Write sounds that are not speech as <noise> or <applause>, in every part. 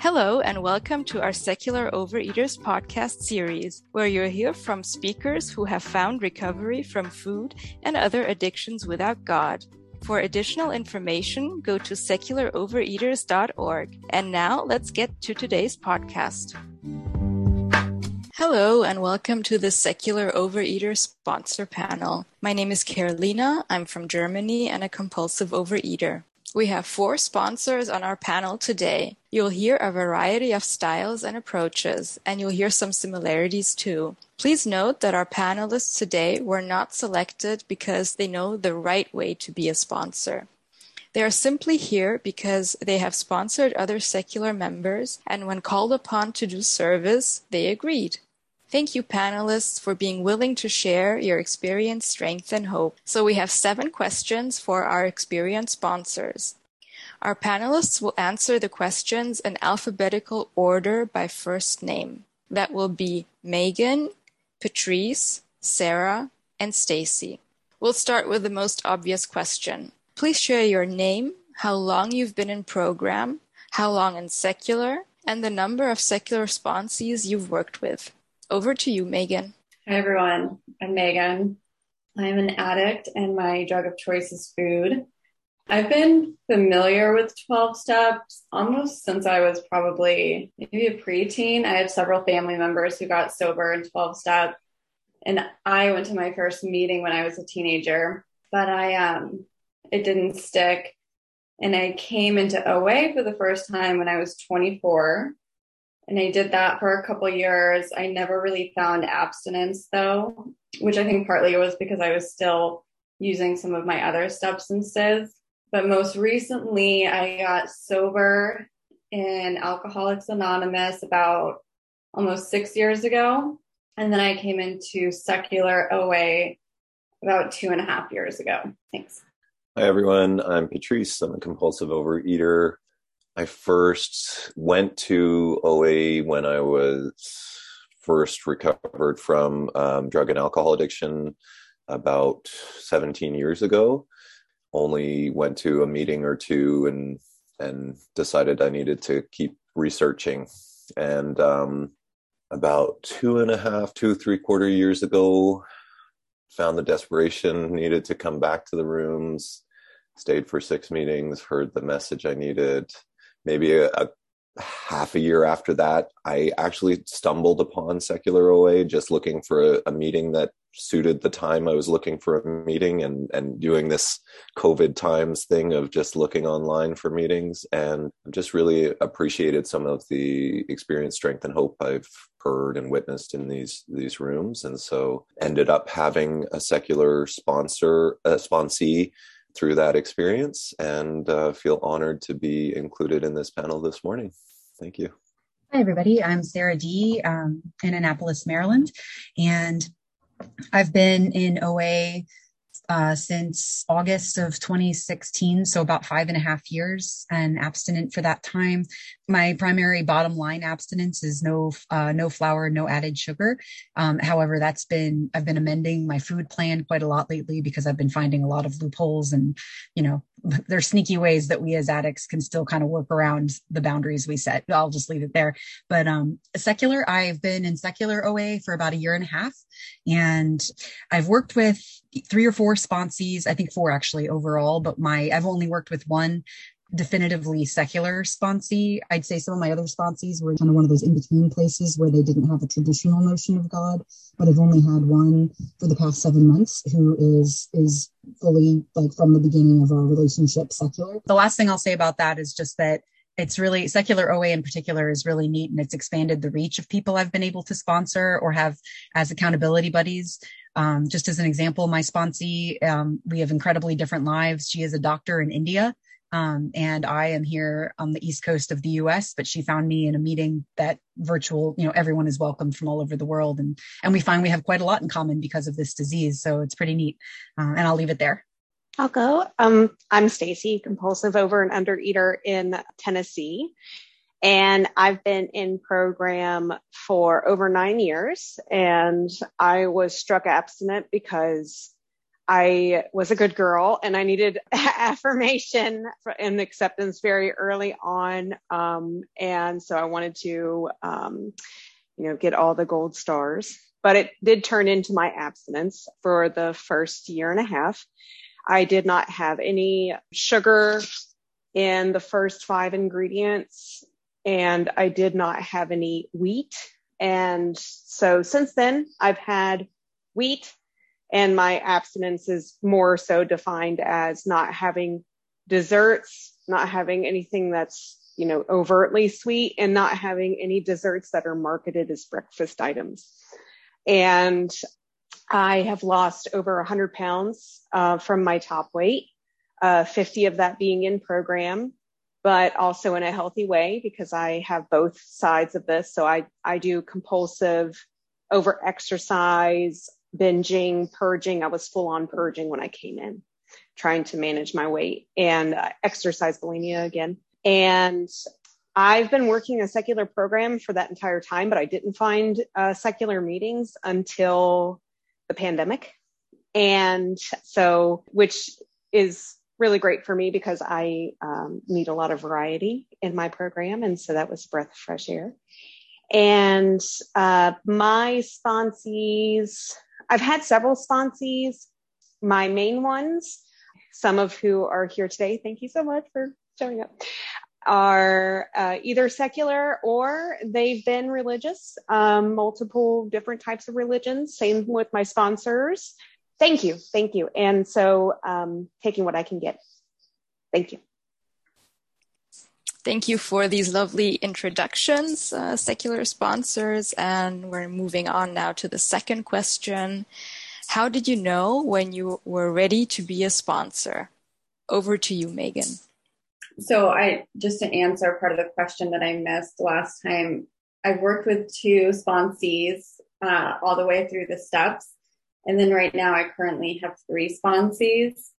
Hello, and welcome to our Secular Overeaters podcast series, where you'll hear from speakers who have found recovery from food and other addictions without God. For additional information, go to secularovereaters.org. And now let's get to today's podcast. Hello, and welcome to the Secular Overeater sponsor panel. My name is Carolina. I'm from Germany and a compulsive overeater. We have four sponsors on our panel today. You'll hear a variety of styles and approaches, and you'll hear some similarities too. Please note that our panelists today were not selected because they know the right way to be a sponsor. They are simply here because they have sponsored other secular members, and when called upon to do service, they agreed. Thank you, panelists, for being willing to share your experience, strength, and hope. So we have seven questions for our experienced sponsors. Our panelists will answer the questions in alphabetical order by first name. That will be Megan, Patrice, Sarah, and Stacy. We'll start with the most obvious question. Please share your name, how long you've been in program, how long in secular, and the number of secular sponsees you've worked with. Over to you, Megan. Hi, everyone. I'm Megan. I'm an addict, and my drug of choice is food. I've been familiar with 12 steps almost since I was probably maybe a preteen. I had several family members who got sober in 12 step, and I went to my first meeting when I was a teenager, but I um it didn't stick. And I came into OA for the first time when I was 24 and I did that for a couple years. I never really found abstinence though, which I think partly was because I was still using some of my other substances. But most recently, I got sober in Alcoholics Anonymous about almost six years ago. And then I came into secular OA about two and a half years ago. Thanks. Hi, everyone. I'm Patrice. I'm a compulsive overeater. I first went to OA when I was first recovered from um, drug and alcohol addiction about 17 years ago. Only went to a meeting or two and and decided I needed to keep researching. And um, about two and a half, two three quarter years ago, found the desperation needed to come back to the rooms. Stayed for six meetings, heard the message I needed, maybe a, a half a year after that, I actually stumbled upon secular OA just looking for a, a, meeting that suited the time I was looking for a meeting and, and doing this COVID times thing of just looking online for meetings. And just really appreciated some of the experience, strength, and hope I've heard and witnessed in these, these rooms. And so ended up having a secular sponsor, a sponsee through that experience and uh, feel honored to be included in this panel this morning. Thank you. Hi, everybody. I'm Sarah D. Um, in Annapolis, Maryland, and I've been in OA uh, since August of 2016, so about five and a half years, and abstinent for that time. My primary bottom line abstinence is no uh, no flour, no added sugar. Um, however, that's been I've been amending my food plan quite a lot lately because I've been finding a lot of loopholes and you know there's sneaky ways that we as addicts can still kind of work around the boundaries we set. I'll just leave it there. But um, secular, I've been in secular OA for about a year and a half, and I've worked with three or four sponsees. I think four actually overall, but my I've only worked with one definitively secular sponsee. I'd say some of my other sponsees were kind of one of those in between places where they didn't have a traditional notion of God, but I've only had one for the past seven months who is is fully like from the beginning of our relationship secular. The last thing I'll say about that is just that it's really secular OA in particular is really neat and it's expanded the reach of people I've been able to sponsor or have as accountability buddies. Um, just as an example, my sponsee, um, we have incredibly different lives. She is a doctor in India um, and I am here on the East Coast of the US, but she found me in a meeting that virtual, you know, everyone is welcome from all over the world. And, and we find we have quite a lot in common because of this disease. So it's pretty neat. Uh, and I'll leave it there. I'll go. Um, I'm Stacy, compulsive over and under eater in Tennessee. And I've been in program for over nine years. And I was struck abstinent because I was a good girl and I needed <laughs> affirmation and acceptance very early on. Um, and so I wanted to, um, you know, get all the gold stars, but it did turn into my abstinence for the first year and a half. I did not have any sugar in the first five ingredients and I did not have any wheat. And so since then I've had wheat and my abstinence is more so defined as not having desserts, not having anything that's, you know, overtly sweet and not having any desserts that are marketed as breakfast items. And I have lost over 100 pounds uh, from my top weight, uh, 50 of that being in program, but also in a healthy way because I have both sides of this. So I, I do compulsive over exercise binging, purging. I was full on purging when I came in, trying to manage my weight and uh, exercise bulimia again. And I've been working a secular program for that entire time, but I didn't find uh, secular meetings until the pandemic. And so, which is really great for me because I um, need a lot of variety in my program. And so that was breath of fresh air. And uh, my sponsees I've had several sponsees. My main ones, some of who are here today, thank you so much for showing up, are uh, either secular or they've been religious, um, multiple different types of religions. Same with my sponsors. Thank you. Thank you. And so um, taking what I can get. Thank you. Thank you for these lovely introductions, uh, secular sponsors. And we're moving on now to the second question. How did you know when you were ready to be a sponsor? Over to you, Megan. So, I just to answer part of the question that I missed last time, I've worked with two sponsees uh, all the way through the steps. And then right now, I currently have three sponsees.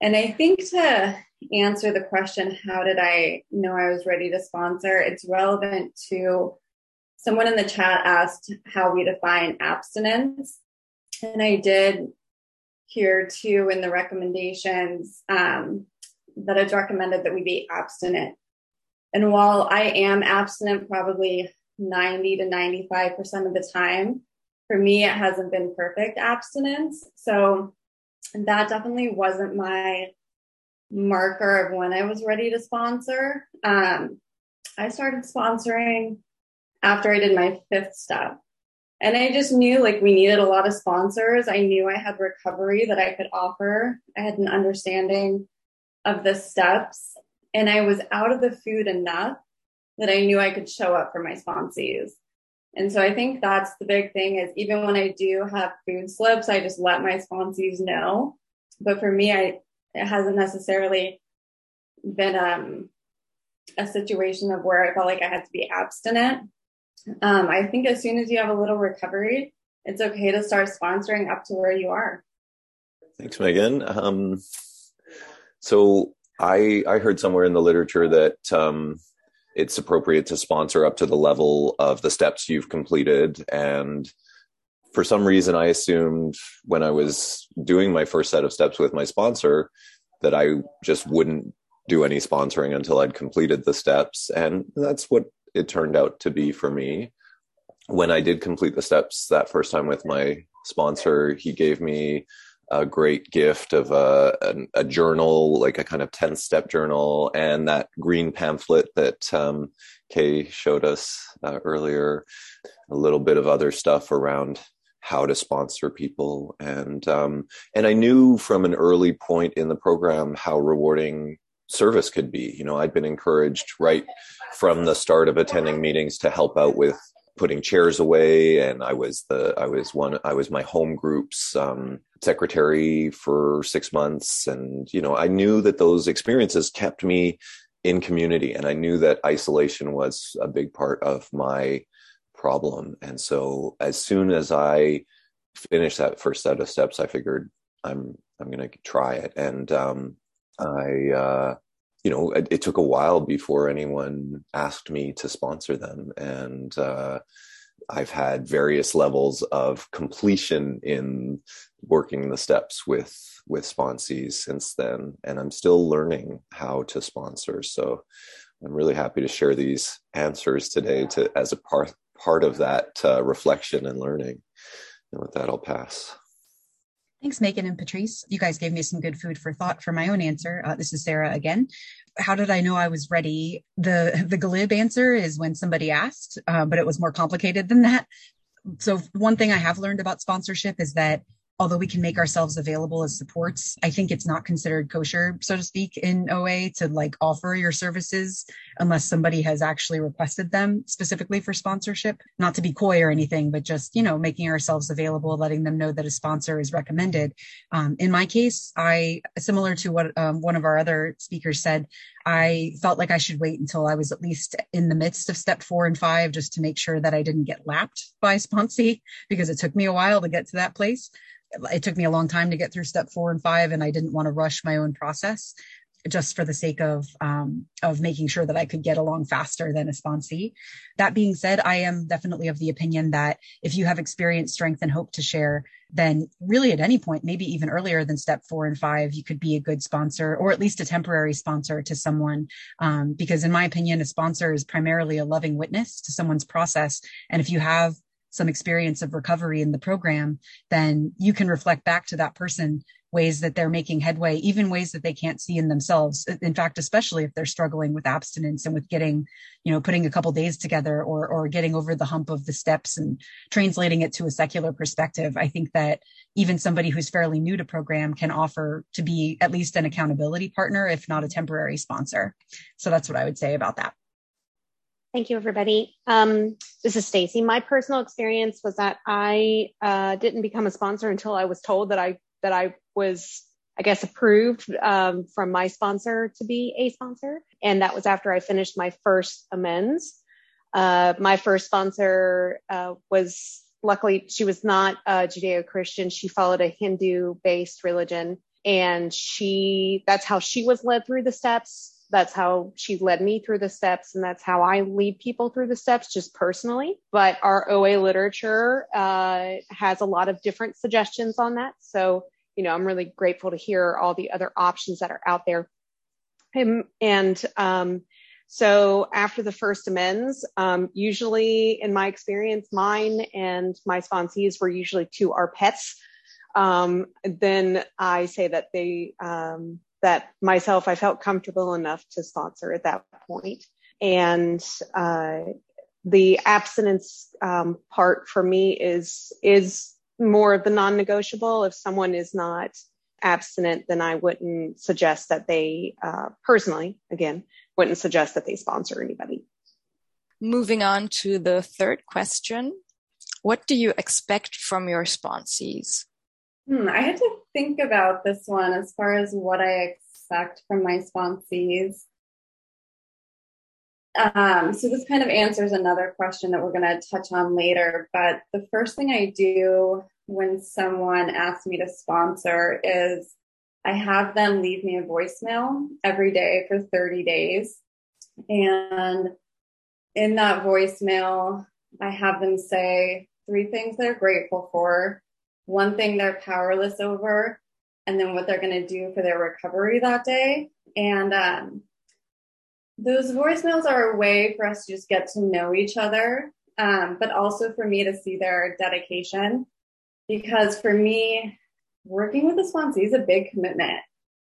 And I think to answer the question, how did I know I was ready to sponsor? It's relevant to someone in the chat asked how we define abstinence. And I did hear too in the recommendations um, that it's recommended that we be abstinent. And while I am abstinent probably 90 to 95% of the time, for me, it hasn't been perfect abstinence. So that definitely wasn't my marker of when I was ready to sponsor. Um, I started sponsoring after I did my fifth step. And I just knew like we needed a lot of sponsors. I knew I had recovery that I could offer. I had an understanding of the steps and I was out of the food enough that I knew I could show up for my sponsees. And so I think that's the big thing is even when I do have food slips, I just let my sponsees know. But for me, I it hasn't necessarily been um, a situation of where I felt like I had to be abstinent. Um, I think as soon as you have a little recovery, it's okay to start sponsoring up to where you are. Thanks, Megan. Um, so I I heard somewhere in the literature that um, it's appropriate to sponsor up to the level of the steps you've completed and for some reason, I assumed when I was doing my first set of steps with my sponsor that I just wouldn't do any sponsoring until I'd completed the steps. And that's what it turned out to be for me. When I did complete the steps that first time with my sponsor, he gave me a great gift of a, a, a journal, like a kind of 10 step journal, and that green pamphlet that um, Kay showed us uh, earlier, a little bit of other stuff around how to sponsor people and um, and I knew from an early point in the program how rewarding service could be. You know, I'd been encouraged right from the start of attending meetings to help out with putting chairs away and I was the I was one I was my home group's um, secretary for 6 months and you know I knew that those experiences kept me in community and I knew that isolation was a big part of my problem. And so as soon as I finished that first set of steps, I figured I'm I'm going to try it. And um, I, uh, you know, it, it, took a while before anyone asked me to sponsor them, and uh, I've had various levels of completion in working the steps with with sponsees since then, and I'm still learning how to sponsor. So I'm really happy to share these answers today to as a part part of that uh, reflection and learning. And with that, I'll pass. Thanks, Megan and Patrice. You guys gave me some good food for thought for my own answer. Uh, this is Sarah again. How did I know I was ready? The the glib answer is when somebody asked, uh, but it was more complicated than that. So one thing I have learned about sponsorship is that although we can make ourselves available as supports, I think it's not considered kosher, so to speak, in OA to like offer your services unless somebody has actually requested them specifically for sponsorship. Not to be coy or anything, but just, you know, making ourselves available, letting them know that a sponsor is recommended. Um, in my case, I, similar to what um, one of our other speakers said, I felt like I should wait until I was at least in the midst of step four and five just to make sure that I didn't get lapped by sponsee because it took me a while to get to that place. It took me a long time to get through step four and five, and I didn't want to rush my own process just for the sake of um, of making sure that I could get along faster than a sponsee. That being said, I am definitely of the opinion that if you have experience, strength, and hope to share, then really at any point, maybe even earlier than step four and five, you could be a good sponsor or at least a temporary sponsor to someone. Um, because in my opinion, a sponsor is primarily a loving witness to someone's process, and if you have some experience of recovery in the program, then you can reflect back to that person ways that they're making headway, even ways that they can't see in themselves. In fact, especially if they're struggling with abstinence and with getting, you know, putting a couple days together or, or getting over the hump of the steps and translating it to a secular perspective. I think that even somebody who's fairly new to program can offer to be at least an accountability partner, if not a temporary sponsor. So that's what I would say about that. Thank you, everybody. Um, this is Stacy. My personal experience was that I uh, didn't become a sponsor until I was told that I that I was, I guess, approved um, from my sponsor to be a sponsor, and that was after I finished my first amends. Uh, my first sponsor uh, was luckily she was not a Judeo-Christian. She followed a Hindu-based religion, and she that's how she was led through the steps that's how she led me through the steps and that's how i lead people through the steps just personally. But our oa literature uh, has a lot of different suggestions on that. So you know i'm really grateful to hear all the other options that are out there. And, and um, so after the first amends um, usually in my experience mine and my sponsees were usually to our pets. Um, then i say that they um, that myself, I felt comfortable enough to sponsor at that point. And uh, the abstinence um, part for me is is more of the non-negotiable. If someone is not abstinent, then I wouldn't suggest that they uh, personally, again, wouldn't suggest that they sponsor anybody. Moving on to the third question. What do you expect from your sponsees? Hmm, I had to think about this one as far as what I expect from my sponsees. Um, so this kind of answers another question that we're going to touch on later. But the first thing I do when someone asks me to sponsor is I have them leave me a voicemail every day for 30 days. And in that voicemail, I have them say three things they're grateful for, one thing they're powerless over, and then what they're going to do for their recovery that day. And um, those voicemails are a way for us to just get to know each other, um, but also for me to see their dedication. Because for me, working with a sponsee is a big commitment.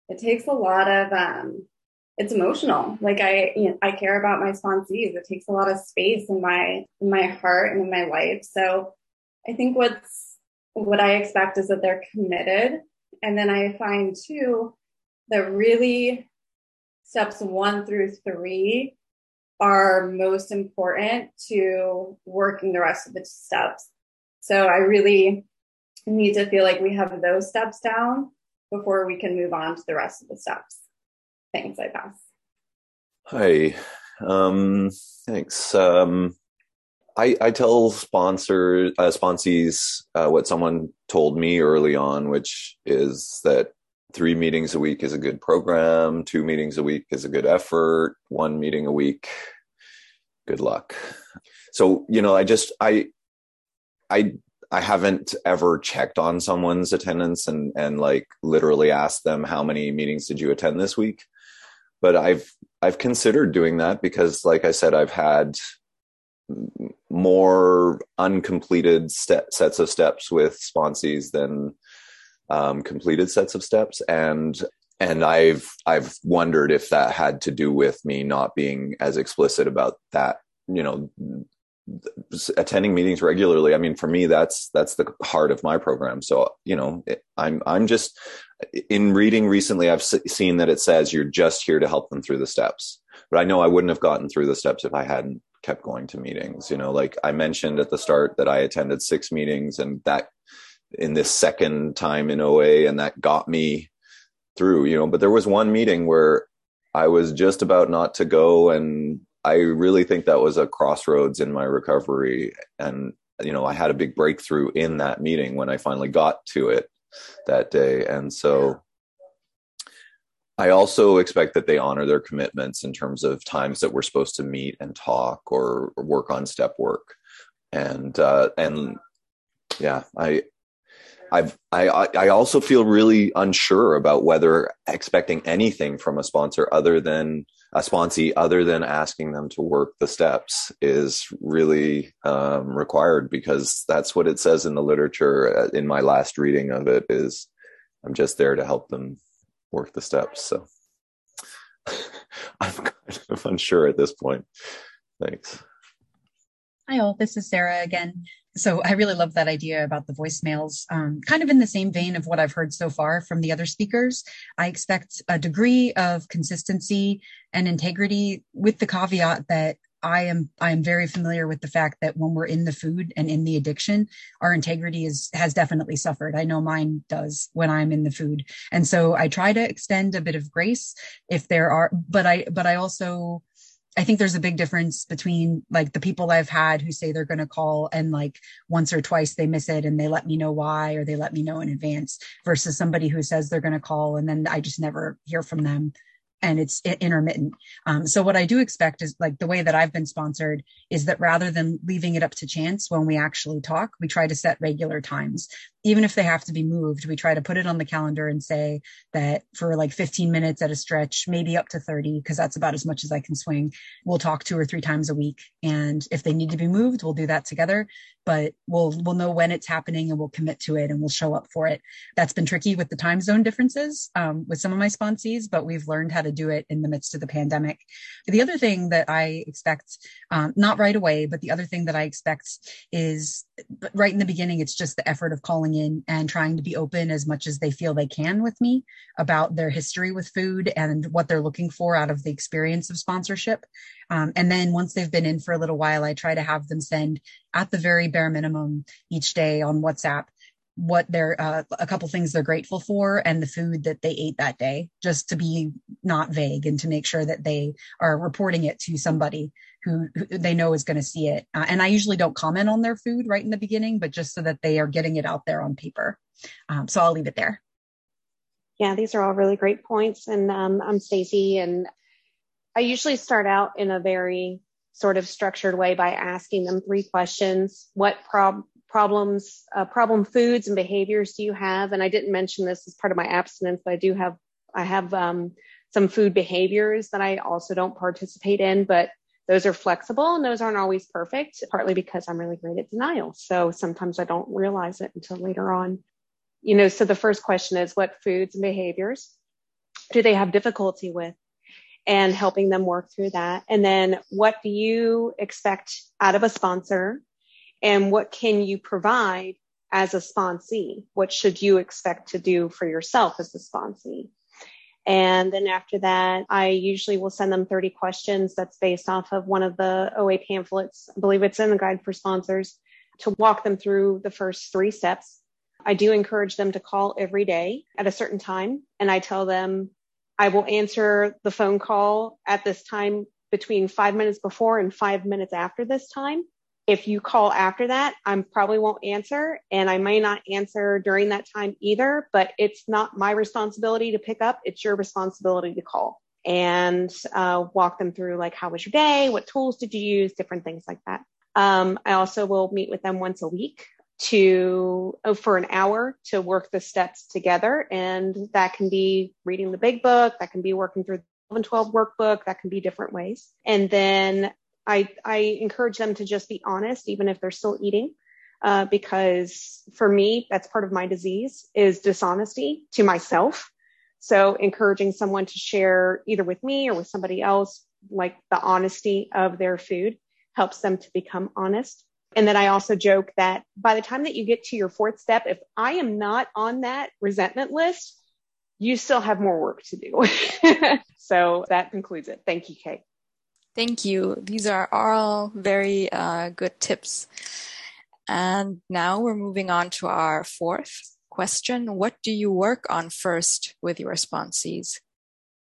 It takes a lot of, um, it's emotional. Like I, you know, I care about my sponsees. It takes a lot of space in my, in my heart and in my life. So I think what's, what I expect is that they're committed and then I find too that really steps one through three are most important to working the rest of the steps. So I really need to feel like we have those steps down before we can move on to the rest of the steps. Thanks, I pass. Hi. Um, thanks. Um, I, I tell sponsors, uh, sponsees, uh, what someone told me early on, which is that three meetings a week is a good program, two meetings a week is a good effort, one meeting a week, good luck. So, you know, I just, I, I I haven't ever checked on someone's attendance and and like literally asked them how many meetings did you attend this week. But I've I've considered doing that because like I said I've had more uncompleted sets of steps with sponsees than um, completed sets of steps. And and I've I've wondered if that had to do with me not being as explicit about that you know attending meetings regularly. I mean for me that's that's the heart of my program. So you know i'm i'm just in reading recently i've seen that it says you're just here to help them through the steps. But i know i wouldn't have gotten through the steps if i hadn't kept going to meetings you know like i mentioned at the start that i attended six meetings and that in this second time in oa and that got me through you know but there was one meeting where i was just about not to go and I really think that was a crossroads in my recovery. And, you know, I had a big breakthrough in that meeting when I finally got to it that day. And so I also expect that they honor their commitments in terms of times that we're supposed to meet and talk or, work on step work. And, uh, and yeah, I, I've, I, I also feel really unsure about whether expecting anything from a sponsor other than a sponsee other than asking them to work the steps is really um, required because that's what it says in the literature uh, in my last reading of it is i'm just there to help them work the steps so <laughs> i'm kind of unsure at this point thanks hi all this is sarah again so I really love that idea about the voicemails. Um, kind of in the same vein of what I've heard so far from the other speakers. I expect a degree of consistency and integrity with the caveat that I am I am very familiar with the fact that when we're in the food and in the addiction, our integrity is has definitely suffered. I know mine does when I'm in the food. And so I try to extend a bit of grace if there are but I but I also I think there's a big difference between like the people I've had who say they're going to call and like once or twice they miss it and they let me know why or they let me know in advance versus somebody who says they're going to call and then I just never hear from them and it's intermittent. Um, so what I do expect is like the way that I've been sponsored is that rather than leaving it up to chance when we actually talk, we try to set regular times. Even if they have to be moved, we try to put it on the calendar and say that for like 15 minutes at a stretch, maybe up to 30, because that's about as much as I can swing. We'll talk two or three times a week. And if they need to be moved, we'll do that together but we'll we'll know when it's happening and we'll commit to it and we'll show up for it. That's been tricky with the time zone differences um, with some of my sponsees, but we've learned how to do it in the midst of the pandemic. The other thing that I expect, um, not right away, but the other thing that I expect is right in the beginning, it's just the effort of calling in and trying to be open as much as they feel they can with me about their history with food and what they're looking for out of the experience of sponsorship. Um, and then once they've been in for a little while, I try to have them send at the very bare minimum each day on WhatsApp what they're uh, a couple things they're grateful for and the food that they ate that day just to be not vague and to make sure that they are reporting it to somebody who, who they know is going to see it. Uh, and i usually don't comment on their food right in the beginning but just so that they are getting it out there on paper. Um, so i'll leave it there. Yeah these are all really great points and um, i'm stacy and I usually start out in a very sort of structured way by asking them three questions. What prob- problems, uh, problem foods and behaviors do you have? And I didn't mention this as part of my abstinence, but I do have, I have um, some food behaviors that I also don't participate in, but those are flexible and those aren't always perfect, partly because I'm really great at denial. So sometimes I don't realize it until later on. You know, so the first question is what foods and behaviors do they have difficulty with? and helping them work through that. And then what do you expect out of a sponsor and what can you provide as a sponsee? What should you expect to do for yourself as a sponsee? And then after that, I usually will send them 30 questions that's based off of one of the OA pamphlets. I believe it's in the guide for sponsors to walk them through the first three steps. I do encourage them to call every day at a certain time. And I tell them I will answer the phone call at this time between five minutes before and five minutes after this time. If you call after that, I probably won't answer and I may not answer during that time either, but it's not my responsibility to pick up. It's your responsibility to call and uh, walk them through like, how was your day? What tools did you use? Different things like that. Um, I also will meet with them once a week to oh, for an hour to work the steps together. And that can be reading the big book, that can be working through the 11 12 workbook, that can be different ways. And then I, I encourage them to just be honest, even if they're still eating. Uh, because for me, that's part of my disease is dishonesty to myself. So encouraging someone to share either with me or with somebody else, like the honesty of their food helps them to become honest. And then I also joke that by the time that you get to your fourth step, if I am not on that resentment list, you still have more work to do. <laughs> so that concludes it. Thank you, Kate. Thank you. These are all very uh, good tips. And now we're moving on to our fourth question. What do you work on first with your sponsees?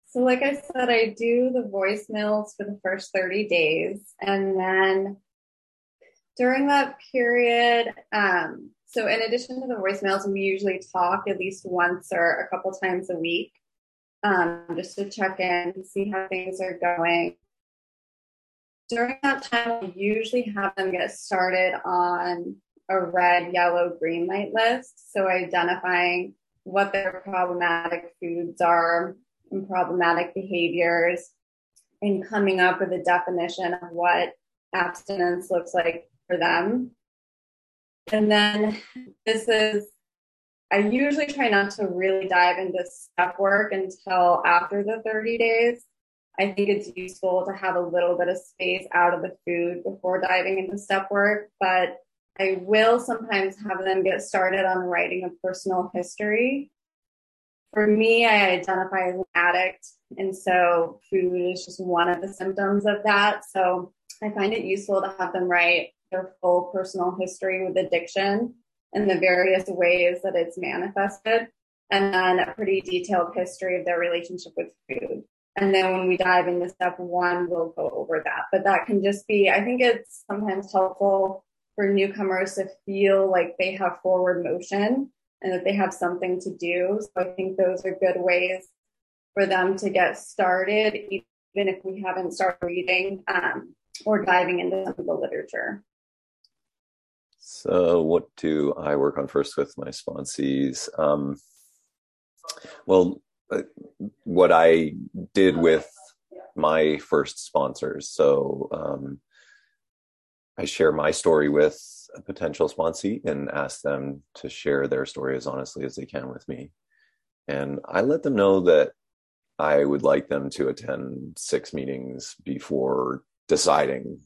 So, like I said, I do the voicemails for the first 30 days. And then during that period, um, so in addition to the voicemails, we usually talk at least once or a couple times a week, um, just to check in, see how things are going. During that time, I usually have them get started on a red, yellow, green light list. So identifying what their problematic foods are and problematic behaviors and coming up with a definition of what abstinence looks like for them. And then this is, I usually try not to really dive into step work until after the 30 days. I think it's useful to have a little bit of space out of the food before diving into step work, but I will sometimes have them get started on writing a personal history. For me, I identify as an addict, and so food is just one of the symptoms of that. So I find it useful to have them write their full personal history with addiction and the various ways that it's manifested, and then a pretty detailed history of their relationship with food. And then when we dive into step one, we'll go over that. But that can just be, I think it's sometimes helpful for newcomers to feel like they have forward motion and that they have something to do. So I think those are good ways for them to get started, even if we haven't started reading um, or diving into some of the literature. So, what do I work on first with my sponsees? Um, well, what I did with my first sponsors. So, um, I share my story with a potential sponsee and ask them to share their story as honestly as they can with me. And I let them know that I would like them to attend six meetings before deciding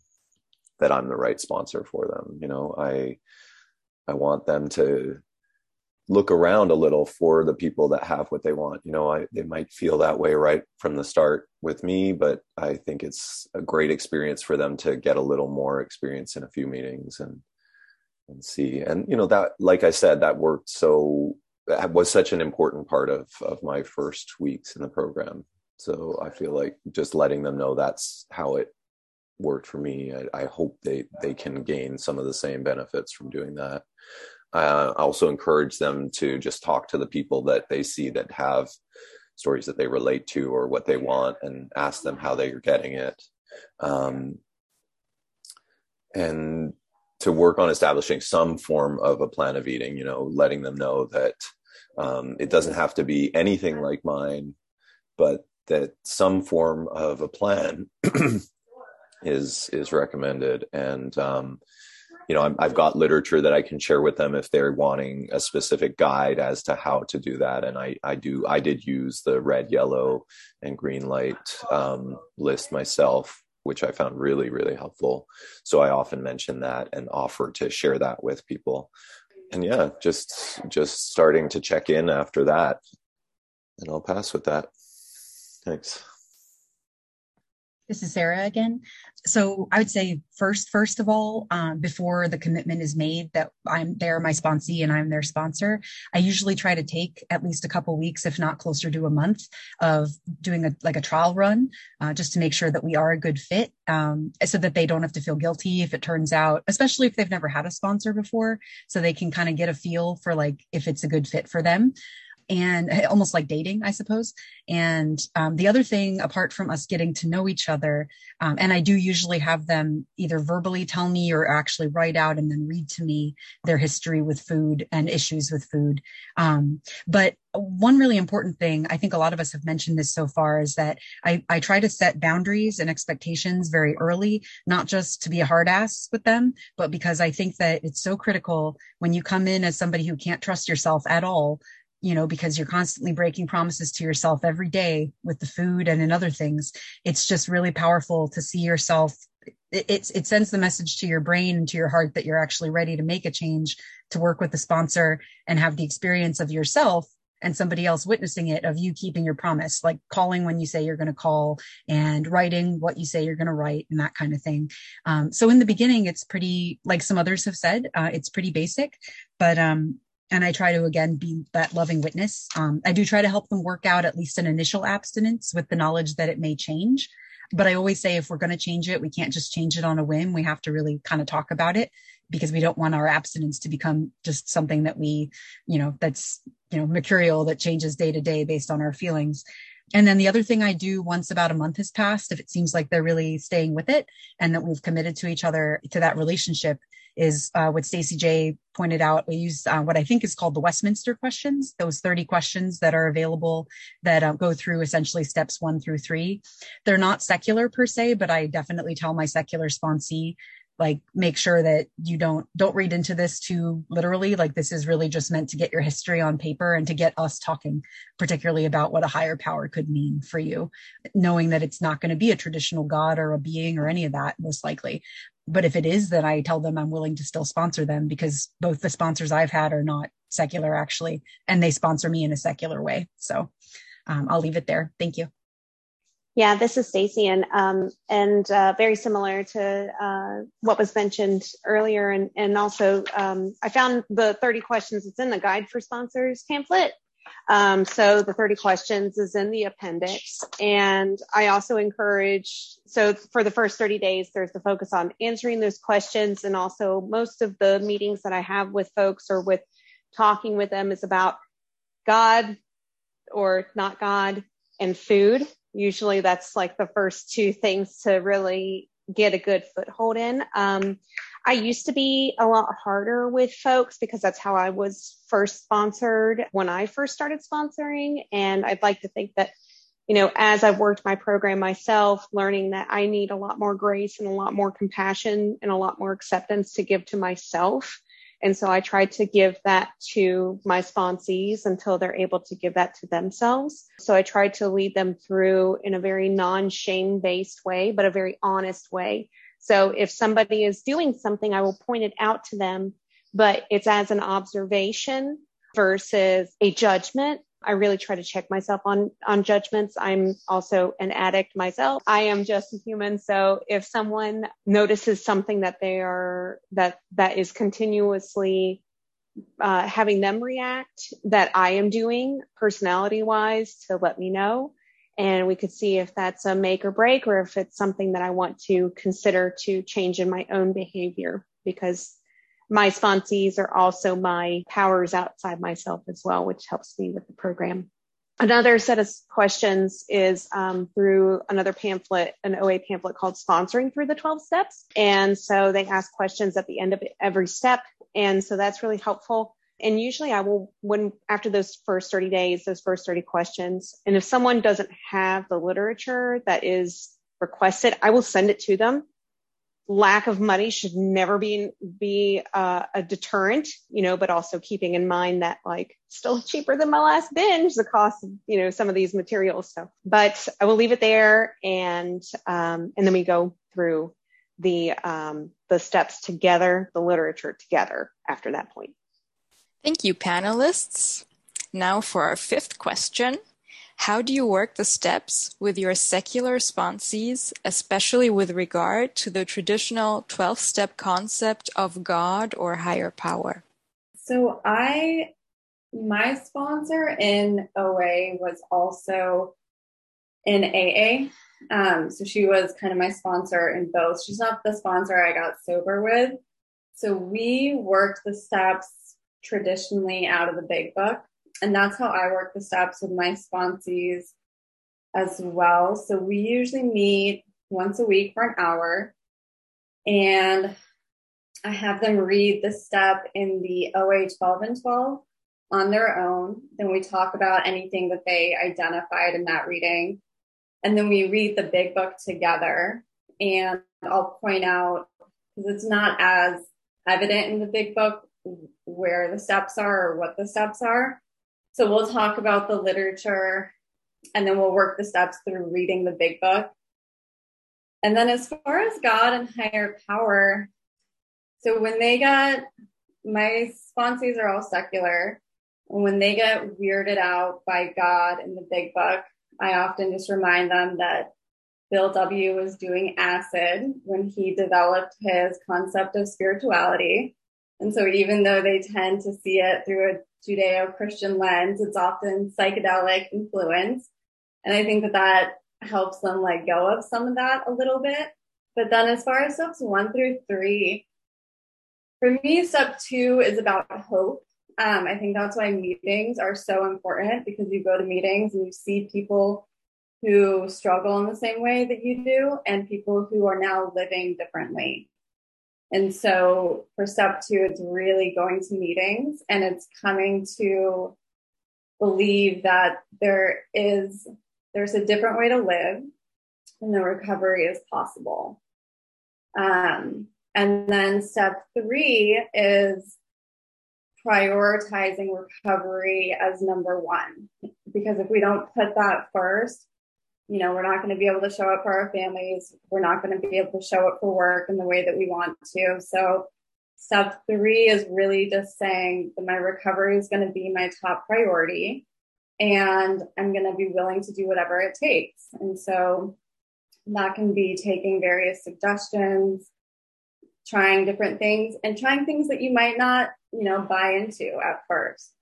that I'm the right sponsor for them. You know, I I want them to look around a little for the people that have what they want. You know, I, they might feel that way right from the start with me, but I think it's a great experience for them to get a little more experience in a few meetings and and see. And you know that, like I said, that worked so that was such an important part of of my first weeks in the program. So I feel like just letting them know that's how it worked for me. I, I hope they they can gain some of the same benefits from doing that. Uh, I also encourage them to just talk to the people that they see that have stories that they relate to or what they want and ask them how they're getting it. Um, and to work on establishing some form of a plan of eating, you know, letting them know that um, it doesn't have to be anything like mine, but that some form of a plan <clears throat> is is recommended. And um, you know, i have got literature that I can share with them if they're wanting a specific guide as to how to do that. And I, I do, I did use the red, yellow, and green light um, list myself, which I found really, really helpful. So I often mention that and offer to share that with people. And yeah, just just starting to check in after that, and I'll pass with that. Thanks. This is Sarah again. So I would say first, first of all, um, before the commitment is made that I'm they're my sponsee and I'm their sponsor, I usually try to take at least a couple weeks, if not closer to a month, of doing a like a trial run, uh, just to make sure that we are a good fit, um, so that they don't have to feel guilty if it turns out, especially if they've never had a sponsor before, so they can kind of get a feel for like if it's a good fit for them. And almost like dating, I suppose. And um, the other thing, apart from us getting to know each other, um, and I do usually have them either verbally tell me or actually write out and then read to me their history with food and issues with food. Um, but one really important thing, I think a lot of us have mentioned this so far, is that I, I try to set boundaries and expectations very early, not just to be a hard ass with them, but because I think that it's so critical when you come in as somebody who can't trust yourself at all you know, because you're constantly breaking promises to yourself every day with the food and in other things. It's just really powerful to see yourself. It, it, it sends the message to your brain and to your heart that you're actually ready to make a change to work with the sponsor and have the experience of yourself and somebody else witnessing it of you keeping your promise, like calling when you say you're going to call and writing what you say you're going to write and that kind of thing. Um, so in the beginning, it's pretty, like some others have said, uh, it's pretty basic, but um, and I try to again be that loving witness. Um, I do try to help them work out at least an initial abstinence with the knowledge that it may change. But I always say if we're going to change it, we can't just change it on a whim. We have to really kind of talk about it because we don't want our abstinence to become just something that we, you know, that's, you know, mercurial that changes day to day based on our feelings. And then the other thing I do once about a month has passed, if it seems like they're really staying with it and that we've committed to each other to that relationship, is uh, what Stacy J pointed out. We use uh, what I think is called the Westminster questions, those 30 questions that are available that uh, go through essentially steps one through three. They're not secular per se, but I definitely tell my secular sponsee like make sure that you don't don't read into this too literally like this is really just meant to get your history on paper and to get us talking particularly about what a higher power could mean for you knowing that it's not going to be a traditional god or a being or any of that most likely but if it is, then I tell them I'm willing to still sponsor them because both the sponsors I've had are not secular actually, and they sponsor me in a secular way. So um, I'll leave it there. Thank you. Yeah, this is Stacy, and um, and uh, very similar to uh, what was mentioned earlier, and and also um, I found the 30 questions. that's in the guide for sponsors pamphlet, um, so the 30 questions is in the appendix. And I also encourage, so for the first 30 days, there's the focus on answering those questions. And also most of the meetings that I have with folks or with talking with them is about God or not God and food. Usually that's like the first two things to really get a good foothold in. Um, I used to be a lot harder with folks because that's how I was first sponsored when I first started sponsoring. And I'd like to think that, you know, as I've worked my program myself, learning that I need a lot more grace and a lot more compassion and a lot more acceptance to give to myself. And so I try to give that to my sponsees until they're able to give that to themselves. So I try to lead them through in a very non shame based way, but a very honest way so if somebody is doing something, I will point it out to them, but it's as an observation versus a judgment. I really try to check myself on, on judgments. I'm also an addict myself. I am just a human. So if someone notices something that they are, that, that is continuously uh, having them react that I am doing personality wise to let me know and we could see if that's a make or break or if it's something that I want to consider to change in my own behavior because my sponsees are also my powers outside myself as well, which helps me with the program. Another set of questions is um, through another pamphlet, an OA pamphlet called Sponsoring Through the 12 Steps. And so they ask questions at the end of every step. And so that's really helpful. And usually I will, when after those first 30 days, those first 30 questions, and if someone doesn't have the literature that is requested, I will send it to them. Lack of money should never be, be uh, a deterrent, you know, but also keeping in mind that like still cheaper than my last binge, the cost of, you know, some of these materials. So, but I will leave it there and, um, and then we go through the, um, the steps together, the literature together after that point. Thank you, panelists. Now for our fifth question. How do you work the steps with your secular sponsees, especially with regard to the traditional 12 step concept of God or higher power? So, I, my sponsor in OA was also in AA. Um, so, she was kind of my sponsor in both. She's not the sponsor I got sober with. So, we worked the steps traditionally out of the big book. And that's how I work the steps with my sponsees as well. So we usually meet once a week for an hour and I have them read the step in the OA 12 and 12 on their own. Then we talk about anything that they identified in that reading. And then we read the big book together. And I'll point out, because it's not as evident in the big book where the steps are or what the steps are. So we'll talk about the literature and then we'll work the steps through reading the big book. And then as far as God and higher power, so when they get, my sponsees are all secular. And when they get weirded out by God in the big book, I often just remind them that Bill W. was doing acid when he developed his concept of spirituality. And so even though they tend to see it through a Judeo-Christian lens, it's often psychedelic influence. And I think that that helps them let go of some of that a little bit. But then as far as steps one through three, for me, step two is about hope. Um, I think that's why meetings are so important because you go to meetings and you see people who struggle in the same way that you do and people who are now living differently. And so for step two, it's really going to meetings and it's coming to believe that there is, there's a different way to live and the recovery is possible. Um, and then step three is prioritizing recovery as number one. Because if we don't put that first, you know, we're not going to be able to show up for our families. We're not going to be able to show up for work in the way that we want to. So step three is really just saying that my recovery is going to be my top priority and I'm going to be willing to do whatever it takes. And so that can be taking various suggestions, trying different things and trying things that you might not, you know, buy into at first.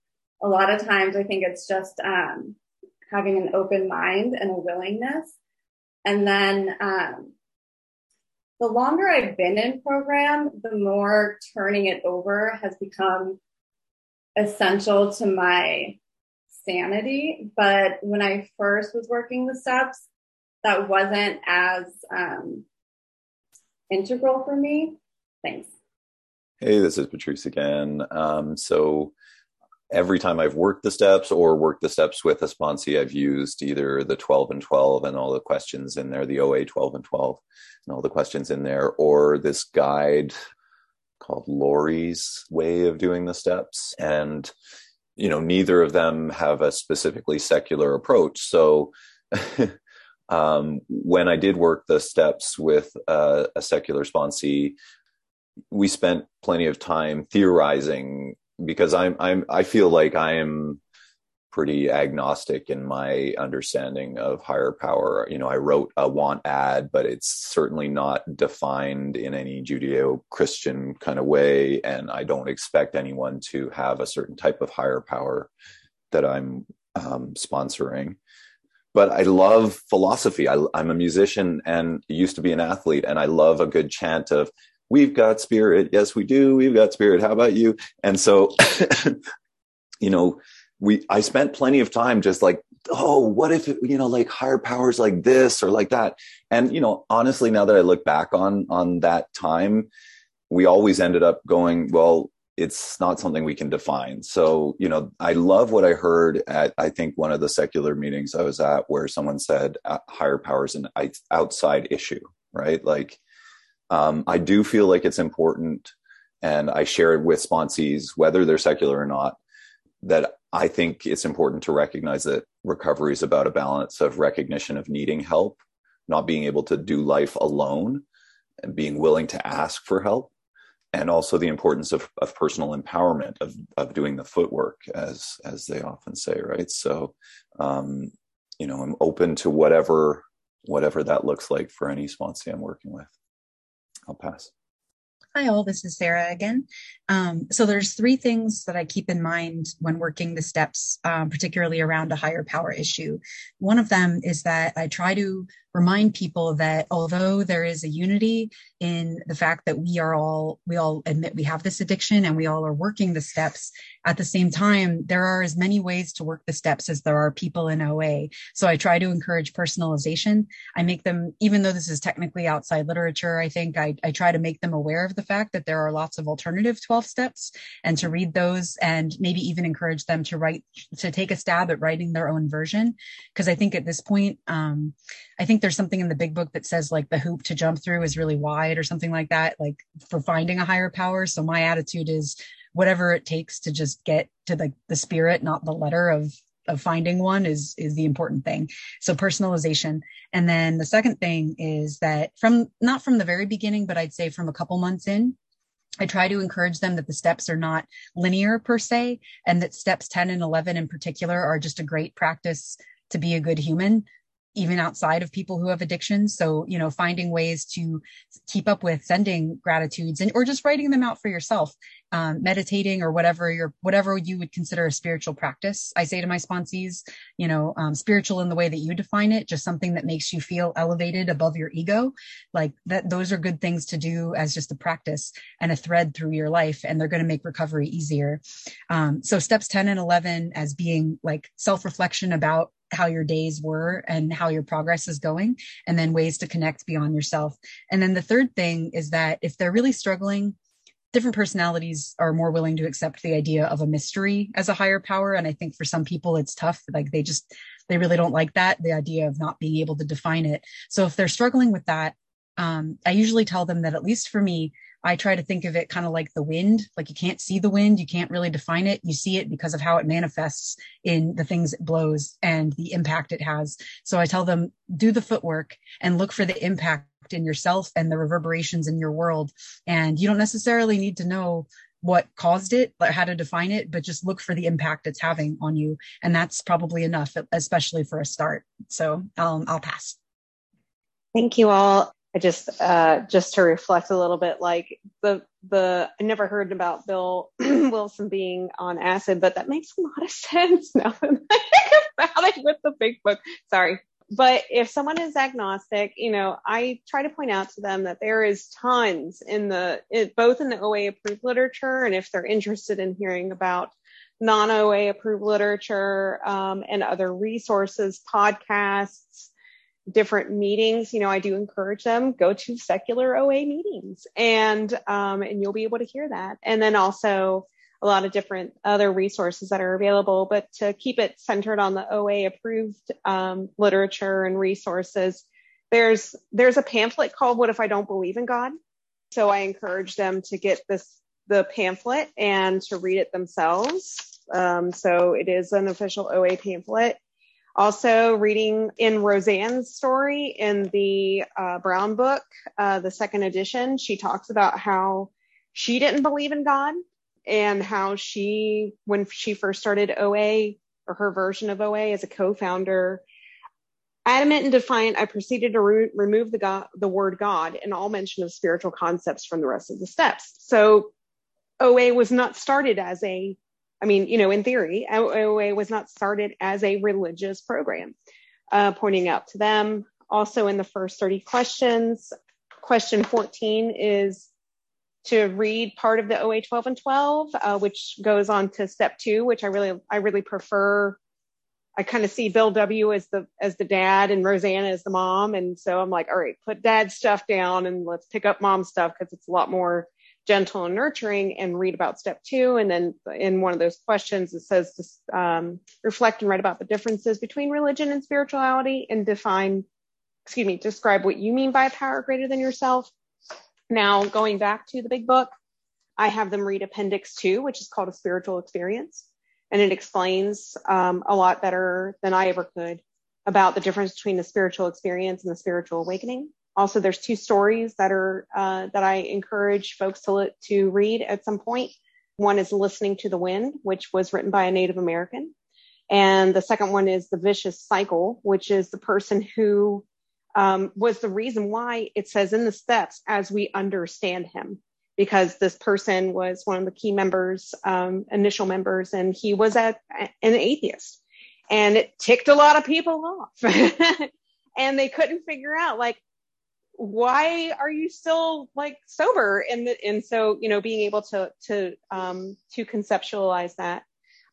A lot of times I think it's just um, having an open mind and a willingness. And then um, the longer I've been in program, the more turning it over has become essential to my sanity. But when I first was working the steps, that wasn't as um, integral for me. Thanks. Hey, this is Patrice again. Um, so every time I've worked the steps or worked the steps with a sponsee, I've used either the 12 and 12 and all the questions in there, the OA 12 and 12 and all the questions in there, or this guide called Lori's way of doing the steps. And, you know, neither of them have a specifically secular approach. So, <laughs> um, when I did work the steps with uh, a secular sponsee, we spent plenty of time theorizing because I'm I'm I feel like I am pretty agnostic in my understanding of higher power. You know, I wrote a want ad, but it's certainly not defined in any Judeo-Christian kind of way, and I don't expect anyone to have a certain type of higher power that I'm um, sponsoring. But I love philosophy. I, I'm a musician and used to be an athlete, and I love a good chant of we've got spirit. Yes, we do. We've got spirit. How about you? And so, <laughs> you know, we, I spent plenty of time just like, oh, what if, you know, like higher powers like this or like that. And, you know, honestly, now that I look back on, on that time, we always ended up going, well, it's not something we can define. So, you know, I love what I heard at, I think, one of the secular meetings I was at where someone said uh, higher powers an outside issue, right? Like, um, I do feel like it's important, and I share it with sponsees, whether they're secular or not, that I think it's important to recognize that recovery is about a balance of recognition of needing help, not being able to do life alone, and being willing to ask for help, and also the importance of, of personal empowerment of, of doing the footwork, as as they often say, right? So, um, you know, I'm open to whatever whatever that looks like for any sponsee I'm working with. I'll pass. Hi, all. This is Sarah again. Um, so there's three things that I keep in mind when working the steps, um, particularly around a higher power issue. One of them is that I try to remind people that although there is a unity in the fact that we are all we all admit we have this addiction and we all are working the steps at the same time there are as many ways to work the steps as there are people in oa so i try to encourage personalization i make them even though this is technically outside literature i think i, I try to make them aware of the fact that there are lots of alternative 12 steps and to read those and maybe even encourage them to write to take a stab at writing their own version. Because i think at this point um, i think there's something in the big book that says like the hoop to jump through is really wide or something like that, like for finding a higher power. So my attitude is whatever it takes to just get to the, the spirit, not the letter of of finding one is is the important thing. So personalization. And then the second thing is that from not from the very beginning but i'd say from a couple months in I try to encourage them that the steps are not linear per se, and that steps 10 and 11 in particular are just a great practice to be a good human even outside of people who have addictions. So, you know, finding ways to keep up with sending gratitudes and or just writing them out for yourself, um, meditating or whatever your whatever you would consider a spiritual practice. I say to my sponsees, you know, um, spiritual in the way that you define it, just something that makes you feel elevated above your ego. Like that, those are good things to do as just a practice and a thread through your life, and they're going to make recovery easier. Um, so, steps 10 and 11 as being like self reflection about how your days were and how your progress is going, and then ways to connect beyond yourself. And then the third thing is that if they're really struggling, different personalities are more willing to accept the idea of a mystery as a higher power. And I think for some people, it's tough. Like they just, they really don't like that, the idea of not being able to define it. So if they're struggling with that, um, I usually tell them that at least for me, I try to think of it kind of like the wind. Like you can't see the wind, you can't really define it. You see it because of how it manifests in the things it blows and the impact it has. So I tell them do the footwork and look for the impact in yourself and the reverberations in your world. And you don't necessarily need to know what caused it, like how to define it, but just look for the impact it's having on you. And that's probably enough, especially for a start. So um, I'll pass. Thank you all. I just uh, just to reflect a little bit, like the the I never heard about Bill <clears throat> Wilson being on acid, but that makes a lot of <laughs> sense now that I think about it with the big book. Sorry, but if someone is agnostic, you know, I try to point out to them that there is tons in the it, both in the OA approved literature, and if they're interested in hearing about non OA approved literature um, and other resources, podcasts different meetings, you know, I do encourage them go to secular OA meetings and um, and you'll be able to hear that. And then also a lot of different other resources that are available, but to keep it centered on the OA approved um, literature and resources, there's there's a pamphlet called "What If I Don't Believe in God." So I encourage them to get this the pamphlet and to read it themselves. Um, so it is an official OA pamphlet also, reading in Rozanne's story in the uh, Brown book, uh, the second edition, she talks about how she didn't believe in God and how she, when she first started OA or her version of OA as a co-founder, adamant and defiant, I proceeded to re- remove the God, the word God and all mention of spiritual concepts from the rest of the steps. So OA was not started as a I mean, you know, in theory, OA was not started as a religious program, uh, pointing out to them. Also, in the first 30 questions, question 14 is to read part of the OA 12 and 12, uh, which goes on to step two, which I really, I really prefer. I kind of see Bill W as the as the dad and Rosanna as the mom, and so I'm like, all right, put dad stuff down and let's pick up mom stuff because it's a lot more gentle and nurturing and read about step two. And then in one of those questions, it says um, reflect and write about the differences between religion and spirituality and define, excuse me, describe what you mean by a power greater than yourself. Now, going back to the big book, I have them read Appendix Two, which is called a spiritual experience. And it explains um, a lot better than I ever could about the difference between the spiritual experience and the spiritual awakening. Also, there's two stories that are uh, that I encourage folks to to read at some point. One is "Listening to the Wind," which was written by a Native American, and the second one is "The Vicious Cycle," which is the person who um, was the reason why it says in the steps as we understand him. because this person was one of the key members, um, initial members, and he was a, an atheist. And it ticked a lot of people off. <laughs> and they couldn't figure out, like, why are you still like sober? And, the, and so, you know, being able to, to, um, to conceptualize that,